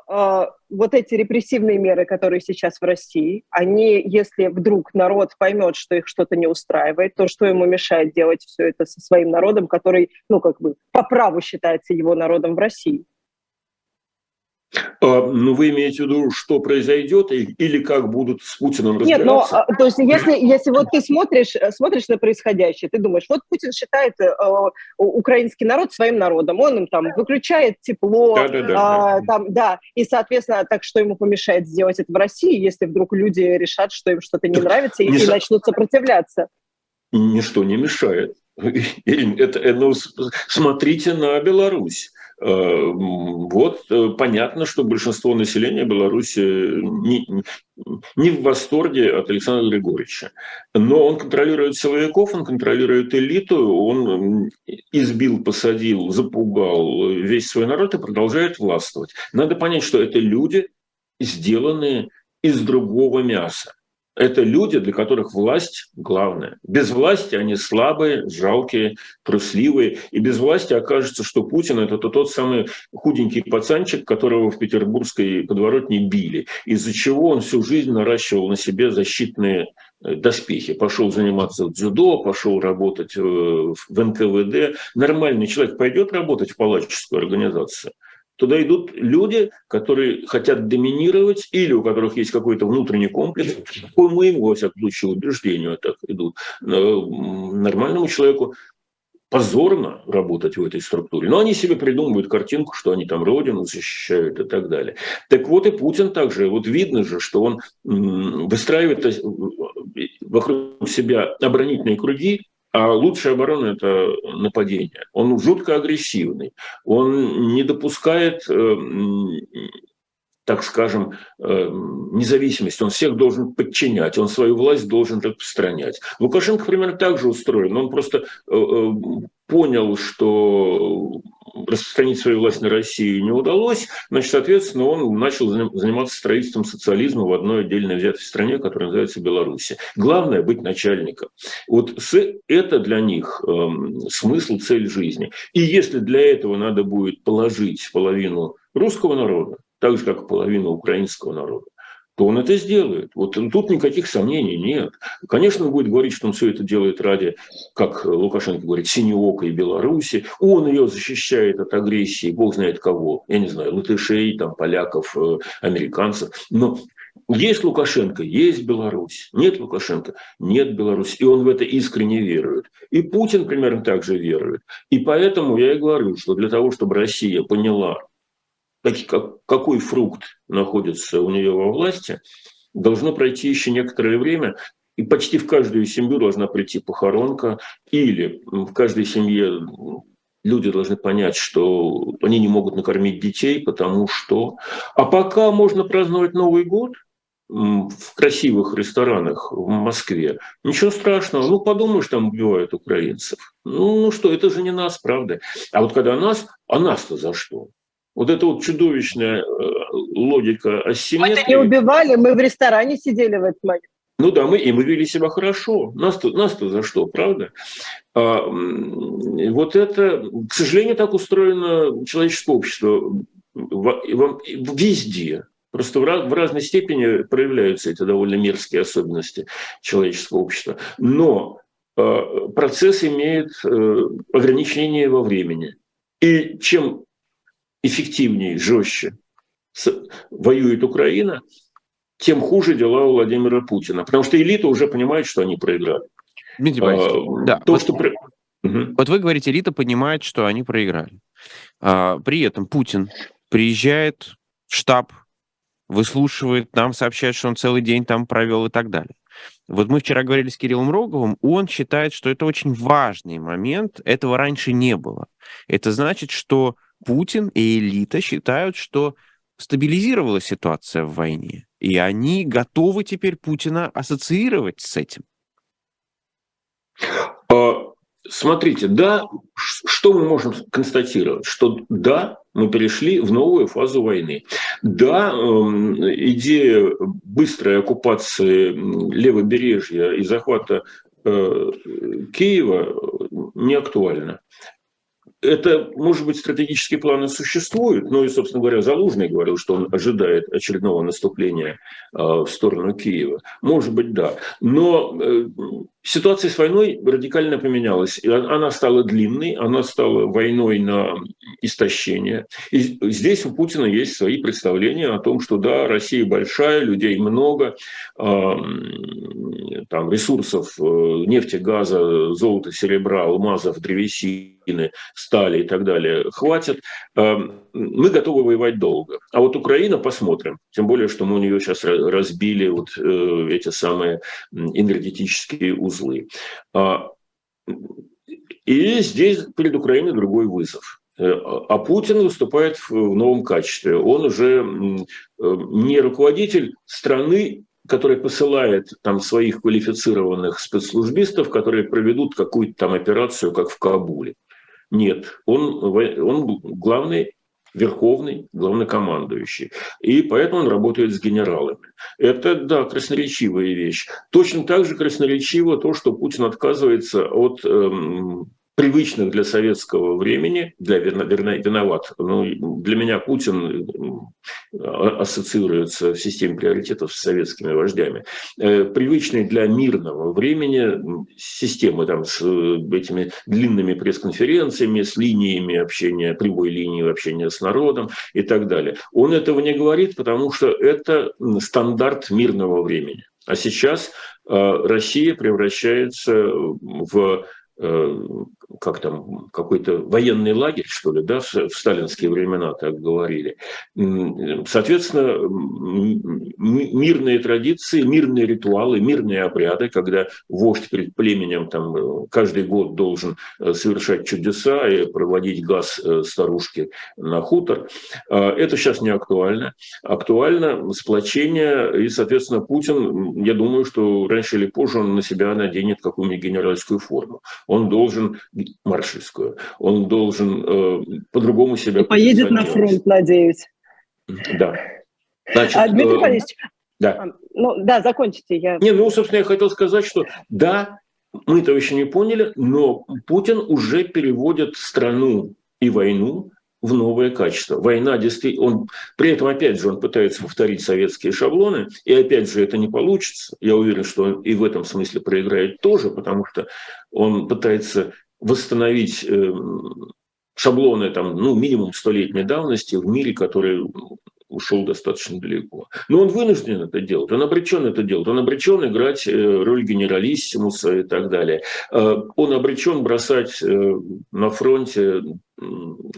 Speaker 2: э, вот эти репрессивные меры, которые сейчас в России, они, если вдруг народ поймет, что их что-то не устраивает, то что ему мешает делать все это со своим народом, который, ну, как бы по праву считается его народом в России?
Speaker 3: А, ну, вы имеете в виду, что произойдет или как будут с Путиным разбираться? Нет, но,
Speaker 2: а, то есть, если, если вот ты смотришь, э, смотришь на происходящее, ты думаешь, вот Путин считает э, украинский народ своим народом, он им там выключает тепло, да, да, да, да. Там, да, и, соответственно, так что ему помешает сделать это в России, если вдруг люди решат, что им что-то не нравится и, не и начнут сопротивляться?
Speaker 3: Ничто не мешает. Это, э, ну, смотрите на Беларусь. Э, вот э, понятно, что большинство населения Беларуси не, не в восторге от Александра Григорьевича. Но он контролирует силовиков, он контролирует элиту, он избил, посадил, запугал весь свой народ и продолжает властвовать. Надо понять, что это люди, сделанные из другого мяса. Это люди, для которых власть главная. Без власти они слабые, жалкие, трусливые. И без власти окажется, что Путин – это тот самый худенький пацанчик, которого в петербургской подворотне били, из-за чего он всю жизнь наращивал на себе защитные э, доспехи. Пошел заниматься дзюдо, пошел работать в НКВД. Нормальный человек пойдет работать в палаческую организацию – Туда идут люди, которые хотят доминировать или у которых есть какой-то внутренний комплекс, по моему, во всяком случае, убеждению так идут. Нормальному человеку позорно работать в этой структуре. Но они себе придумывают картинку, что они там родину защищают и так далее. Так вот и Путин также. Вот видно же, что он выстраивает э, вокруг себя оборонительные круги, а лучшая оборона – это нападение. Он жутко агрессивный. Он не допускает, э, так скажем, э, независимости. Он всех должен подчинять, он свою власть должен распространять. Лукашенко примерно так же устроен. Он просто э, понял, что распространить свою власть на Россию не удалось, значит, соответственно, он начал заниматься строительством социализма в одной отдельно взятой стране, которая называется Беларусь. Главное – быть начальником. Вот это для них э, смысл, цель жизни. И если для этого надо будет положить половину русского народа, так же, как половину украинского народа, то он это сделает. Вот тут никаких сомнений нет. Конечно, он будет говорить, что он все это делает ради, как Лукашенко говорит, синеокой Беларуси. Он ее защищает от агрессии, бог знает кого. Я не знаю, латышей, там, поляков, э, американцев. Но есть Лукашенко, есть Беларусь. Нет Лукашенко, нет Беларусь. И он в это искренне верует. И Путин примерно так же верует. И поэтому я и говорю, что для того, чтобы Россия поняла, как, какой фрукт находится у нее во власти, должно пройти еще некоторое время, и почти в каждую семью должна прийти похоронка, или в каждой семье люди должны понять, что они не могут накормить детей, потому что... А пока можно праздновать Новый год в красивых ресторанах в Москве, ничего страшного. Ну, подумаешь, там убивают украинцев. Ну, ну что, это же не нас, правда? А вот когда нас, а нас-то за что? Вот это вот чудовищная э, логика асимметрии.
Speaker 2: Мы-то не убивали, мы в ресторане сидели в этот момент.
Speaker 3: Ну да, мы, и мы вели себя хорошо. Нас-то, нас-то за что, правда? А, вот это, к сожалению, так устроено человеческое общество везде. Просто в, раз, в разной степени проявляются эти довольно мерзкие особенности человеческого общества. Но э, процесс имеет э, ограничения во времени. И чем эффективнее, жестче воюет Украина, тем хуже дела у Владимира Путина. Потому что элита уже понимает, что они проиграли.
Speaker 1: Дмитрий а, да, то, вот, что... Угу. вот вы говорите, элита понимает, что они проиграли. А, при этом Путин приезжает в штаб, выслушивает, нам сообщает, что он целый день там провел и так далее. Вот мы вчера говорили с Кириллом Роговым, он считает, что это очень важный момент, этого раньше не было. Это значит, что Путин и элита считают, что стабилизировалась ситуация в войне, и они готовы теперь Путина ассоциировать с этим.
Speaker 3: А, смотрите, да, что мы можем констатировать? Что да, мы перешли в новую фазу войны. Да, эм, идея быстрой оккупации левобережья и захвата э, Киева не актуальна это, может быть, стратегические планы существуют, но и, собственно говоря, Залужный говорил, что он ожидает очередного наступления э, в сторону Киева. Может быть, да. Но э, ситуация с войной радикально поменялась. Она стала длинной, она стала войной на истощение. И здесь у Путина есть свои представления о том, что да, Россия большая, людей много, там ресурсов э, нефти, газа, золота, серебра, алмазов, древесины, стали и так далее хватит. Мы готовы воевать долго. А вот Украина, посмотрим. Тем более, что мы у нее сейчас разбили вот э, эти самые энергетические узлы. А, и здесь перед Украиной другой вызов. Э, а Путин выступает в новом качестве. Он уже не руководитель страны, который посылает там своих квалифицированных спецслужбистов, которые проведут какую-то там операцию, как в Кабуле. Нет, он, он главный верховный главнокомандующий. И поэтому он работает с генералами. Это, да, красноречивая вещь. Точно так же красноречиво то, что Путин отказывается от эм, привычных для советского времени, для виноват. Ну, для меня Путин ассоциируется в системе приоритетов с советскими вождями. Э, привычные для мирного времени системы там, с э, этими длинными пресс-конференциями, с линиями общения, прямой линией общения с народом и так далее. Он этого не говорит, потому что это стандарт мирного времени. А сейчас э, Россия превращается в Э, как там, какой-то военный лагерь, что ли, да, в, сталинские времена так говорили. Соответственно, мирные традиции, мирные ритуалы, мирные обряды, когда вождь перед племенем там э, каждый год должен э, совершать чудеса и проводить газ старушки на хутор, это сейчас не актуально. Актуально сплочение, и, соответственно, Путин, я думаю, что раньше или позже он на себя наденет какую-нибудь генеральскую форму он должен маршальскую, он должен э, по-другому себя
Speaker 2: И поедет на фронт, надеюсь.
Speaker 3: Да.
Speaker 2: Значит, а, Дмитрий э, да. А, ну, да, закончите. Я...
Speaker 3: Не, ну, собственно, я хотел сказать, что да, мы этого еще не поняли, но Путин уже переводит страну и войну в новое качество. Война действительно... Он, при этом, опять же, он пытается повторить советские шаблоны, и опять же это не получится. Я уверен, что он и в этом смысле проиграет тоже, потому что он пытается восстановить э, шаблоны там, ну, минимум столетней давности в мире, который ушел достаточно далеко. Но он вынужден это делать, он обречен это делать, он обречен играть э, роль генералиссимуса и так далее. Э, он обречен бросать э, на фронте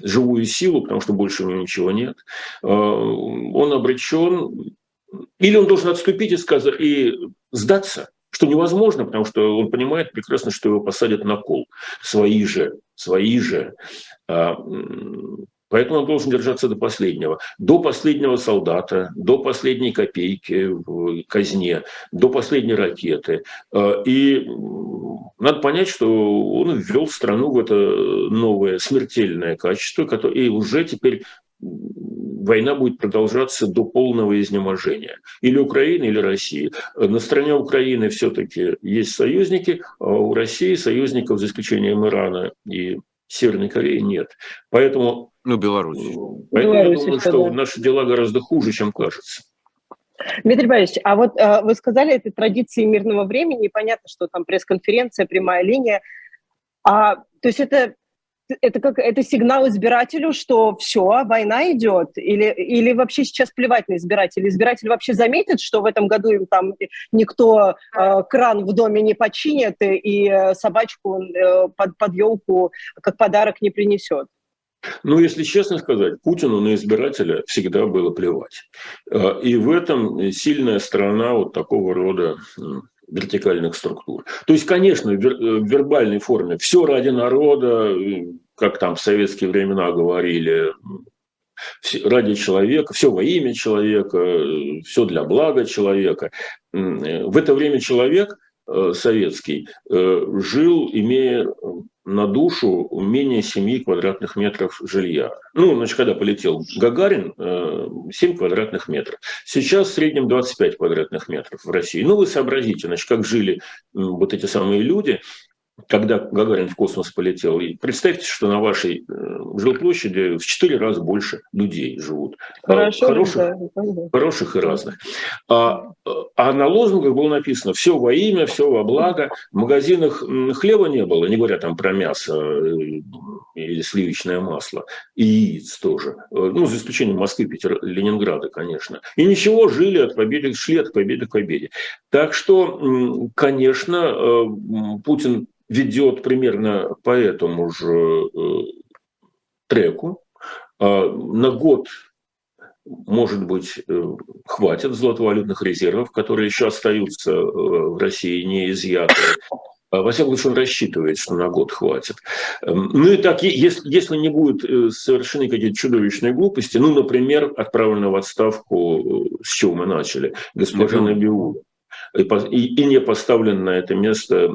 Speaker 3: живую силу, потому что больше у него ничего нет. Он обречен, или он должен отступить и, сказать, и сдаться, что невозможно, потому что он понимает прекрасно, что его посадят на кол. Свои же, свои же. Поэтому он должен держаться до последнего. До последнего солдата, до последней копейки в казне, до последней ракеты. Э, и надо понять, что он ввел страну в это новое смертельное качество, и уже теперь война будет продолжаться до полного изнеможения. Или Украины, или России. На стороне Украины все-таки есть союзники, а у России союзников, за исключением Ирана и Северной Кореи, нет. Поэтому
Speaker 1: ну, Беларусь.
Speaker 3: Поэтому Беларусь, я думаю, что да. наши дела гораздо хуже, чем кажется.
Speaker 2: Дмитрий Борисович, а вот э, вы сказали, это традиции мирного времени, понятно, что там пресс-конференция, прямая линия. А, то есть это, это, как, это сигнал избирателю, что все, война идет? Или, или вообще сейчас плевать на избирателя? Избиратель вообще заметит, что в этом году им там никто э, кран в доме не починит и э, собачку э, под, под елку как подарок не принесет?
Speaker 3: Ну, если честно сказать, Путину на избирателя всегда было плевать. А, и в этом сильная сторона вот такого рода вертикальных структур. То есть, конечно, в вербальной форме все ради народа, как там в советские времена говорили, ради человека, все во имя человека, все для блага человека. В это время человек э, советский э, жил, имея на душу менее 7 квадратных метров жилья. Ну, значит, когда полетел Гагарин, 7 э, квадратных метров. Сейчас в среднем 25 квадратных метров в России. Ну, вы сообразите, значит, как жили вот эти самые люди, когда Гагарин в космос полетел. И представьте, что на вашей э, жилплощади в четыре раза больше людей живут. А Хорошо, хороших, да. хороших и разных. А, а на лозунгах было написано «все во имя, все во благо». В магазинах хлеба не было, не говоря там про мясо э, или сливочное масло. И яиц тоже. Э, ну, за исключением Москвы, Питера, Ленинграда, конечно. И ничего, жили от победы, шли от победы к победе. Так что, конечно, Путин ведет примерно по этому же э, треку. А, на год, может быть, э, хватит золотовалютных резервов, которые еще остаются э, в России не изъяты. А, во всяком случае, он рассчитывает, что на год хватит. Эм, ну и так, если, если не будет совершены какие-то чудовищные глупости, ну, например, отправлена в отставку, с чего мы начали, госпожа Набиулина и, и не поставлен на это место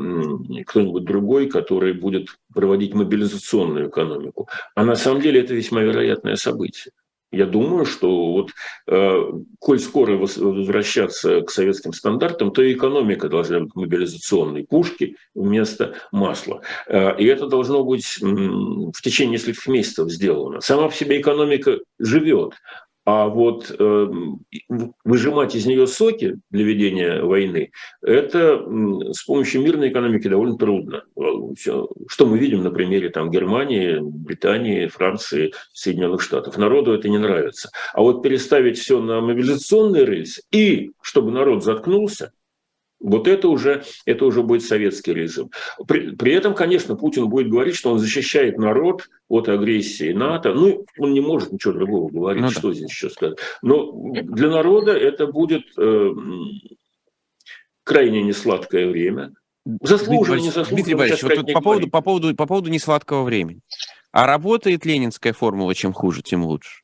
Speaker 3: кто-нибудь другой, который будет проводить мобилизационную экономику. А на самом деле это весьма вероятное событие. Я думаю, что вот, э, коль скоро возвращаться к советским стандартам, то и экономика должна быть мобилизационной, пушки вместо масла. Э, и это должно быть в течение нескольких месяцев сделано. Сама по себе экономика живет, а вот э, выжимать из нее соки для ведения войны, это с помощью мирной экономики довольно трудно. Что мы видим на примере там, Германии, Британии, Франции, Соединенных Штатов. Народу это не нравится. А вот переставить все на мобилизационный рельс и чтобы народ заткнулся, вот это уже, это уже будет советский режим. При, при этом, конечно, Путин будет говорить, что он защищает народ от агрессии НАТО. Ну, он не может ничего другого говорить, ну, что да. здесь еще сказать. Но для народа это будет э, крайне несладкое время.
Speaker 1: Заслуженно, не заслуженно. Дмитрий Борисович, вот тут по, поводу, по, поводу, по поводу несладкого времени. А работает ленинская формула, чем хуже, тем лучше?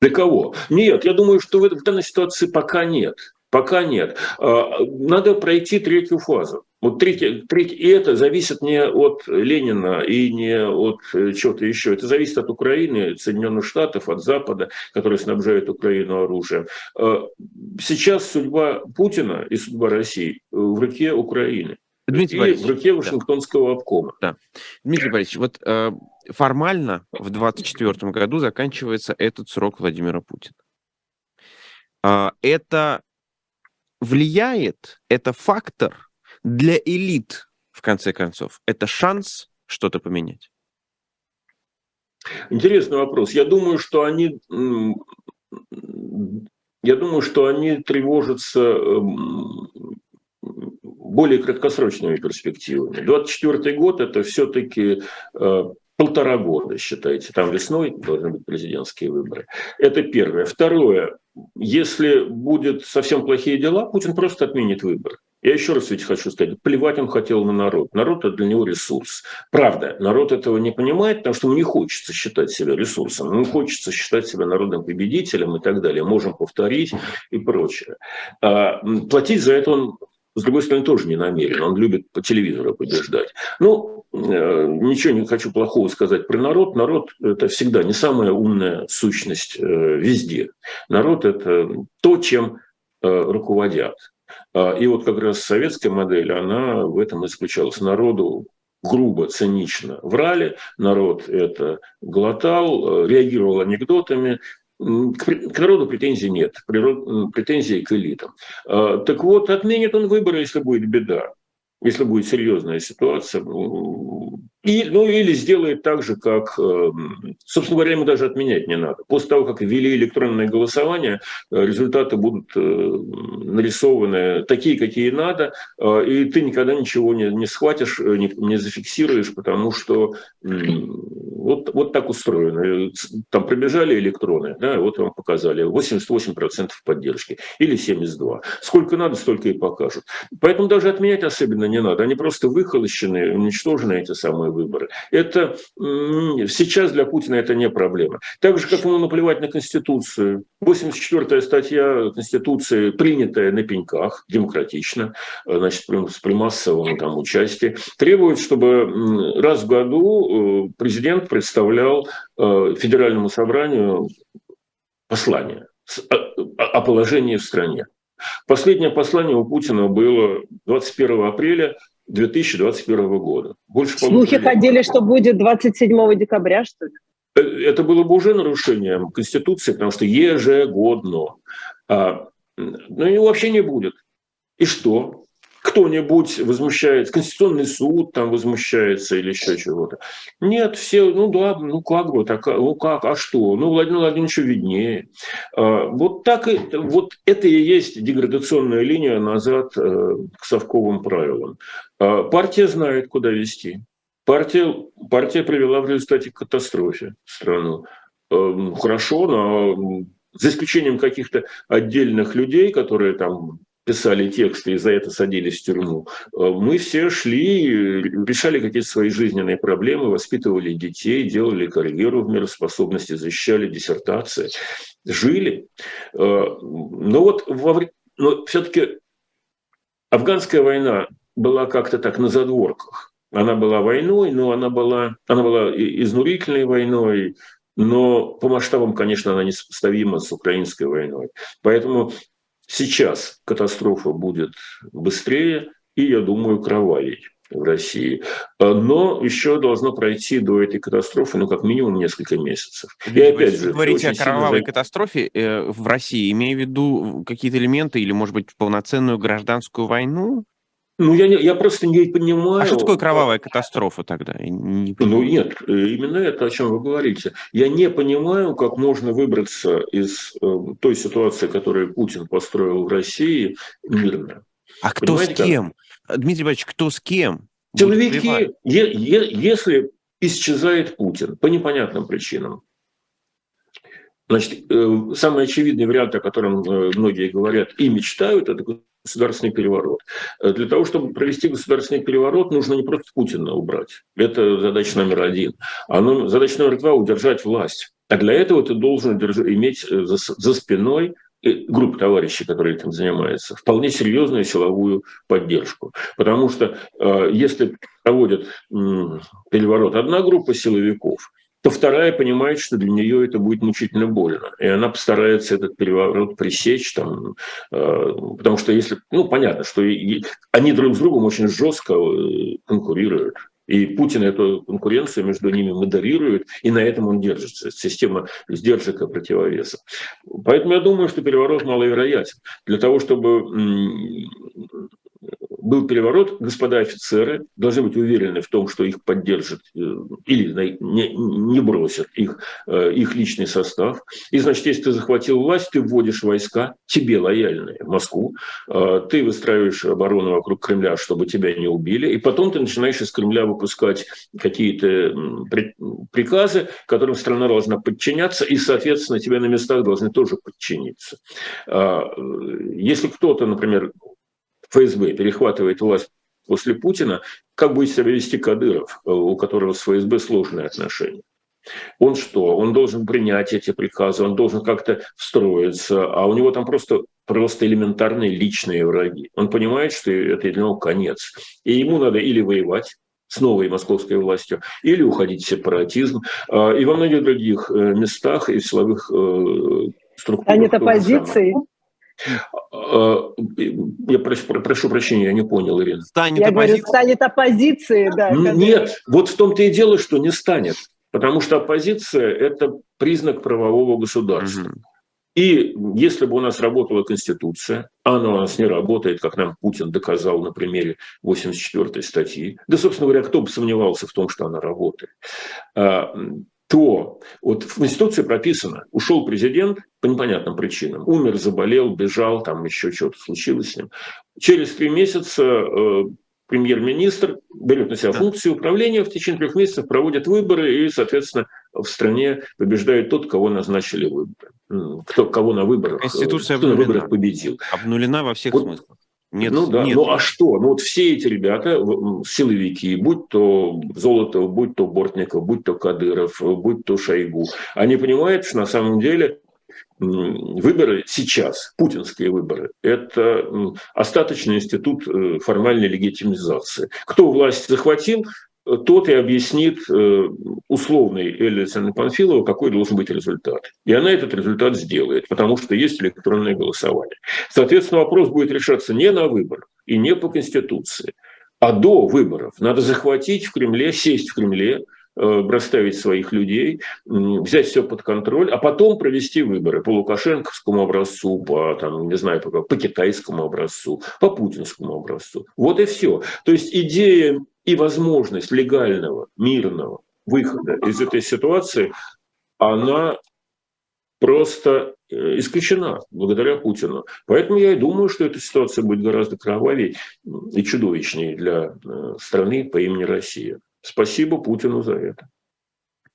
Speaker 3: Для кого? Нет, я думаю, что в, в данной ситуации пока нет. Пока нет. А, надо пройти третью фазу. Вот третья, третья, и это зависит не от Ленина и не от э, чего-то еще. Это зависит от Украины, Соединенных Штатов, от Запада, которые снабжают Украину оружием. А, сейчас судьба Путина и судьба России в руке Украины. Дмитрий и Борисович, в руке Вашингтонского да. обкома.
Speaker 1: Да. Дмитрий Борисович, вот э, формально в 2024 году заканчивается этот срок Владимира Путина. Э, это влияет, это фактор для элит, в конце концов. Это шанс что-то поменять?
Speaker 3: Интересный вопрос. Я думаю, что они, я думаю, что они тревожатся эм, более краткосрочными перспективами. 24 год – это все-таки э, полтора года, считайте. Там весной должны быть президентские выборы. Это первое. Второе. Если будет совсем плохие дела, Путин просто отменит выборы. Я еще раз ведь хочу сказать, плевать он хотел на народ. Народ – это для него ресурс. Правда, народ этого не понимает, потому что ему не хочется считать себя ресурсом. Ему хочется считать себя народным победителем и так далее. Можем повторить и прочее. А платить за это он с другой стороны, тоже не намерен. Он любит по телевизору побеждать. Ну, э, ничего не хочу плохого сказать про народ. Народ – это всегда не самая умная сущность э, везде. Народ – это то, чем э, руководят. А, и вот как раз советская модель, она в этом и заключалась. Народу грубо, цинично врали, народ это глотал, реагировал анекдотами, к народу претензий нет, претензий к элитам. А, так вот, отменит он выборы, если будет беда если будет серьезная ситуация, и, ну или сделает так же, как, эм, собственно говоря, ему даже отменять не надо. После того, как ввели электронное голосование, э, результаты будут э, нарисованы такие, какие надо, э, и ты никогда ничего не, не схватишь, не, не зафиксируешь, потому что вот, вот так устроено. Там пробежали электроны, да, вот вам показали, 88% поддержки или 72%. Сколько надо, столько и покажут. Поэтому даже отменять особенно не надо. Они просто выхолощены, уничтожены эти самые выборы. Это сейчас для Путина это не проблема. Так же, как ему наплевать на Конституцию. 84-я статья Конституции, принятая на пеньках, демократично, значит, при массовом там участии, требует, чтобы раз в году э, президент представлял э, Федеральному собранию послание о положении в стране. Последнее послание у Путина было 21 апреля 2021 года.
Speaker 2: Больше Слухи ходили, что будет 27 декабря, что ли?
Speaker 3: Э, это было бы уже нарушением Конституции, потому что ежегодно. А, ну, его вообще не будет. И что? Кто-нибудь возмущается, Конституционный суд там возмущается или еще чего-то. Нет, все, ну да, ну как бы, так, ну как, а что? Ну, Владимир Владимирович виднее. А, вот так и, вот это и есть деградационная линия назад э, к совковым правилам. А, партия знает, куда вести. Партия, партия привела в результате к катастрофе страну. Эм, хорошо, но за исключением каких-то отдельных людей, которые там писали тексты и за это садились в тюрьму. Э, мы все шли, решали какие-то свои жизненные проблемы, воспитывали детей, делали карьеру в мироспособности, защищали диссертации, жили. Э, но вот во, но все-таки афганская война была как-то так на задворках. Она была войной, но она была, она была изнурительной войной, но по масштабам, конечно, она несопоставима с украинской войной. Поэтому сейчас катастрофа будет быстрее и, я думаю, кровавей в России. Но еще должно пройти до этой катастрофы, ну, как минимум, несколько месяцев.
Speaker 1: И опять же, говорите о кровавой сильно... катастрофе э, в России, имея в виду какие-то элементы или, может быть, полноценную гражданскую войну?
Speaker 3: Ну, я, не, я просто не понимаю... А
Speaker 1: что такое кровавая катастрофа тогда? Не
Speaker 3: ну, нет, э, именно это, о чем вы говорите. Я не понимаю, как можно выбраться из э, той ситуации, которую Путин построил в России, мирно.
Speaker 1: А кто Понимаете, с кем? Как? Дмитрий Иванович, кто с кем?
Speaker 3: Силовики, е, е, если исчезает Путин по непонятным причинам, Значит, э, самый очевидный вариант, о котором э, многие говорят и мечтают, это государственный переворот. Э, для того, чтобы провести государственный переворот, нужно не просто Путина убрать. Это задача номер один. А ну, задача номер два – удержать власть. А для этого ты должен иметь за, за спиной группу товарищей, которые этим занимаются, вполне серьезную силовую поддержку. Потому что если проводит переворот одна группа силовиков, то вторая понимает, что для нее это будет мучительно больно. И она постарается этот переворот пресечь, там, э, потому что если, ну, понятно, что они друг с другом очень жестко э, конкурируют. И Путин эту конкуренцию между ними модерирует, и на этом он держится. Система сдержек и противовеса. Поэтому я думаю, что переворот маловероятен. Для того, чтобы был переворот, господа офицеры должны быть уверены в том, что их поддержат э, или не, не бросят их, э, их личный состав. И, значит, если ты захватил власть, ты вводишь войска, тебе лояльные, в Москву, э, ты выстраиваешь оборону вокруг Кремля, чтобы тебя не убили, и потом ты начинаешь из Кремля выпускать какие-то приказы, которым страна должна подчиняться, и, соответственно, тебе на местах должны тоже подчиниться. Если кто-то, например, ФСБ перехватывает власть после Путина, как будет себя вести Кадыров, э, у которого с ФСБ сложные отношения? Он что? Он должен принять эти приказы, он должен как-то встроиться, а у него там просто, просто элементарные личные враги. Он понимает, что это для него конец. И ему надо или воевать, с новой московской властью, или уходить в сепаратизм. А, и во многих других э, местах и силовых э, структурах.
Speaker 2: Станет оппозицией.
Speaker 3: А, я прошу, прошу прощения, я не понял, Ирина.
Speaker 2: Станет я оппозицией? говорю, станет оппозицией, да.
Speaker 3: Нет, вот в том-то и дело, что не станет. Потому что оппозиция – это признак правового государства. Угу. И если бы у нас работала Конституция, а она у нас не работает, как нам Путин доказал на примере 84-й статьи, да, собственно говоря, кто бы сомневался в том, что она работает, а, то вот в Конституции прописано, ушел президент по непонятным причинам, умер, заболел, бежал, там еще что-то случилось с ним. Через три месяца э, премьер-министр берет на себя функции управления, в течение трех месяцев проводит выборы, и, соответственно, в стране побеждает тот, кого назначили выборы. Кто, кого на выборах,
Speaker 1: Конституция кто на выборах
Speaker 3: победил.
Speaker 1: Обнулена во всех вот, смыслах.
Speaker 3: Нет, ну да, нет. ну а что? Ну вот все эти ребята, силовики, будь то Золотов, будь то Бортников, будь то Кадыров, будь то Шойгу, они понимают, что на самом деле выборы сейчас, путинские выборы, это остаточный институт э, формальной легитимизации. Кто власть захватил, тот и объяснит э, условной Элле Панфилову, какой должен быть результат. И она этот результат сделает, потому что есть электронное голосование. Соответственно, вопрос будет решаться не на выборах и не по Конституции, а до выборов. Надо захватить в Кремле, сесть в Кремле, э, расставить своих людей, взять все под контроль, а потом провести выборы по лукашенковскому образцу, по, там, не знаю, по, по китайскому образцу, по путинскому образцу. Вот и все. То есть идея и возможность легального, мирного выхода из этой ситуации, она просто э, исключена благодаря Путину. Поэтому я и думаю, что эта ситуация будет гораздо кровавее и чудовищнее для э, страны по имени Россия. Спасибо Путину за это.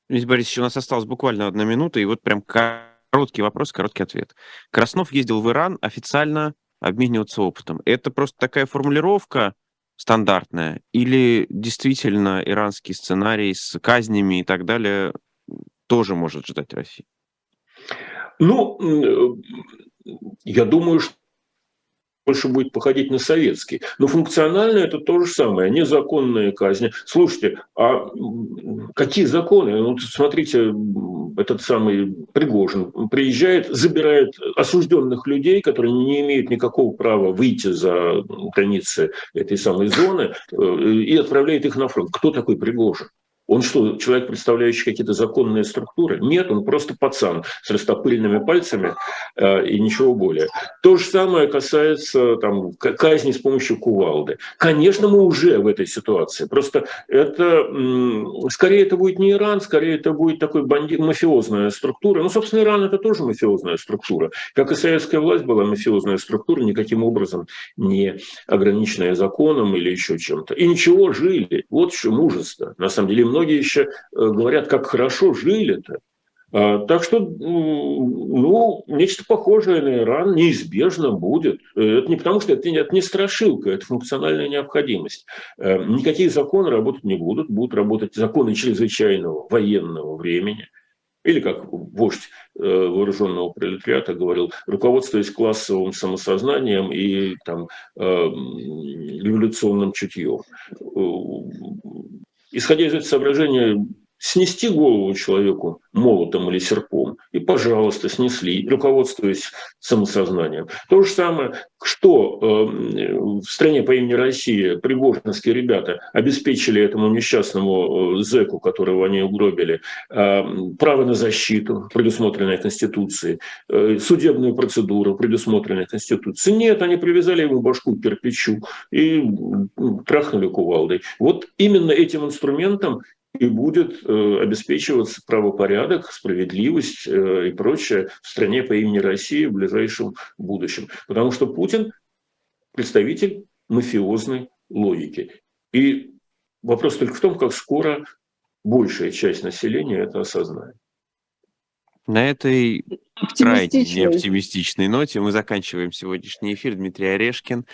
Speaker 1: Дмитрий Борисович, у нас осталась буквально одна минута, и вот прям короткий вопрос, короткий ответ. Краснов ездил в Иран официально обмениваться опытом. Это просто такая формулировка, стандартная, или действительно иранский сценарий с казнями и так далее тоже может ждать России?
Speaker 3: Ну, я думаю, что больше будет походить на советский. Но функционально это то же самое, незаконные казни. Слушайте, а какие законы? Ну, смотрите, этот самый Пригожин приезжает, забирает осужденных людей, которые не имеют никакого права выйти за границы этой самой зоны, э, и отправляет их на фронт. Кто такой Пригожин? Он что, человек, представляющий какие-то законные структуры? Нет, он просто пацан с растопыренными пальцами э, и ничего более. То же самое касается там, казни с помощью кувалды. Конечно, мы уже в этой ситуации. Просто это, скорее это будет не Иран, скорее это будет такой банди... мафиозная структура. Ну, собственно, Иран это тоже мафиозная структура. Как и советская власть была мафиозная структура, никаким образом не ограниченная законом или еще чем-то. И ничего, жили. Вот еще мужество. На самом деле, многие еще э, говорят, как хорошо жили-то. А, так что, ну, нечто похожее на Иран неизбежно будет. Э, это не потому, что это, это не страшилка, это функциональная необходимость. Э, никакие законы работать не будут, будут работать законы чрезвычайного военного времени. Или, как вождь вооруженного пролетариата говорил, руководствуясь классовым самосознанием и там, революционным чутьем исходя из этого соображения, снести голову человеку молотом или серпом, и, пожалуйста, снесли, руководствуясь самосознанием. То же самое, что э, в стране по имени Россия пригожинские ребята обеспечили этому несчастному э, зэку, которого они угробили, э, право на защиту, предусмотренное Конституцией, э, судебную процедуру, предусмотренную Конституцией. Нет, они привязали ему башку к кирпичу и трахнули кувалдой. Вот именно этим инструментом и будет э, обеспечиваться правопорядок, справедливость э, и прочее в стране по имени Россия в ближайшем будущем. Потому что Путин представитель мафиозной логики. И вопрос только в том, как скоро большая часть населения это осознает.
Speaker 1: На этой крайне неоптимистичной ноте мы заканчиваем сегодняшний эфир. Дмитрий Орешкин,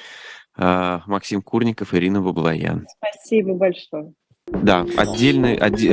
Speaker 1: а, Максим Курников, Ирина Баблоян.
Speaker 2: Спасибо большое.
Speaker 1: Да, отдельный, отде,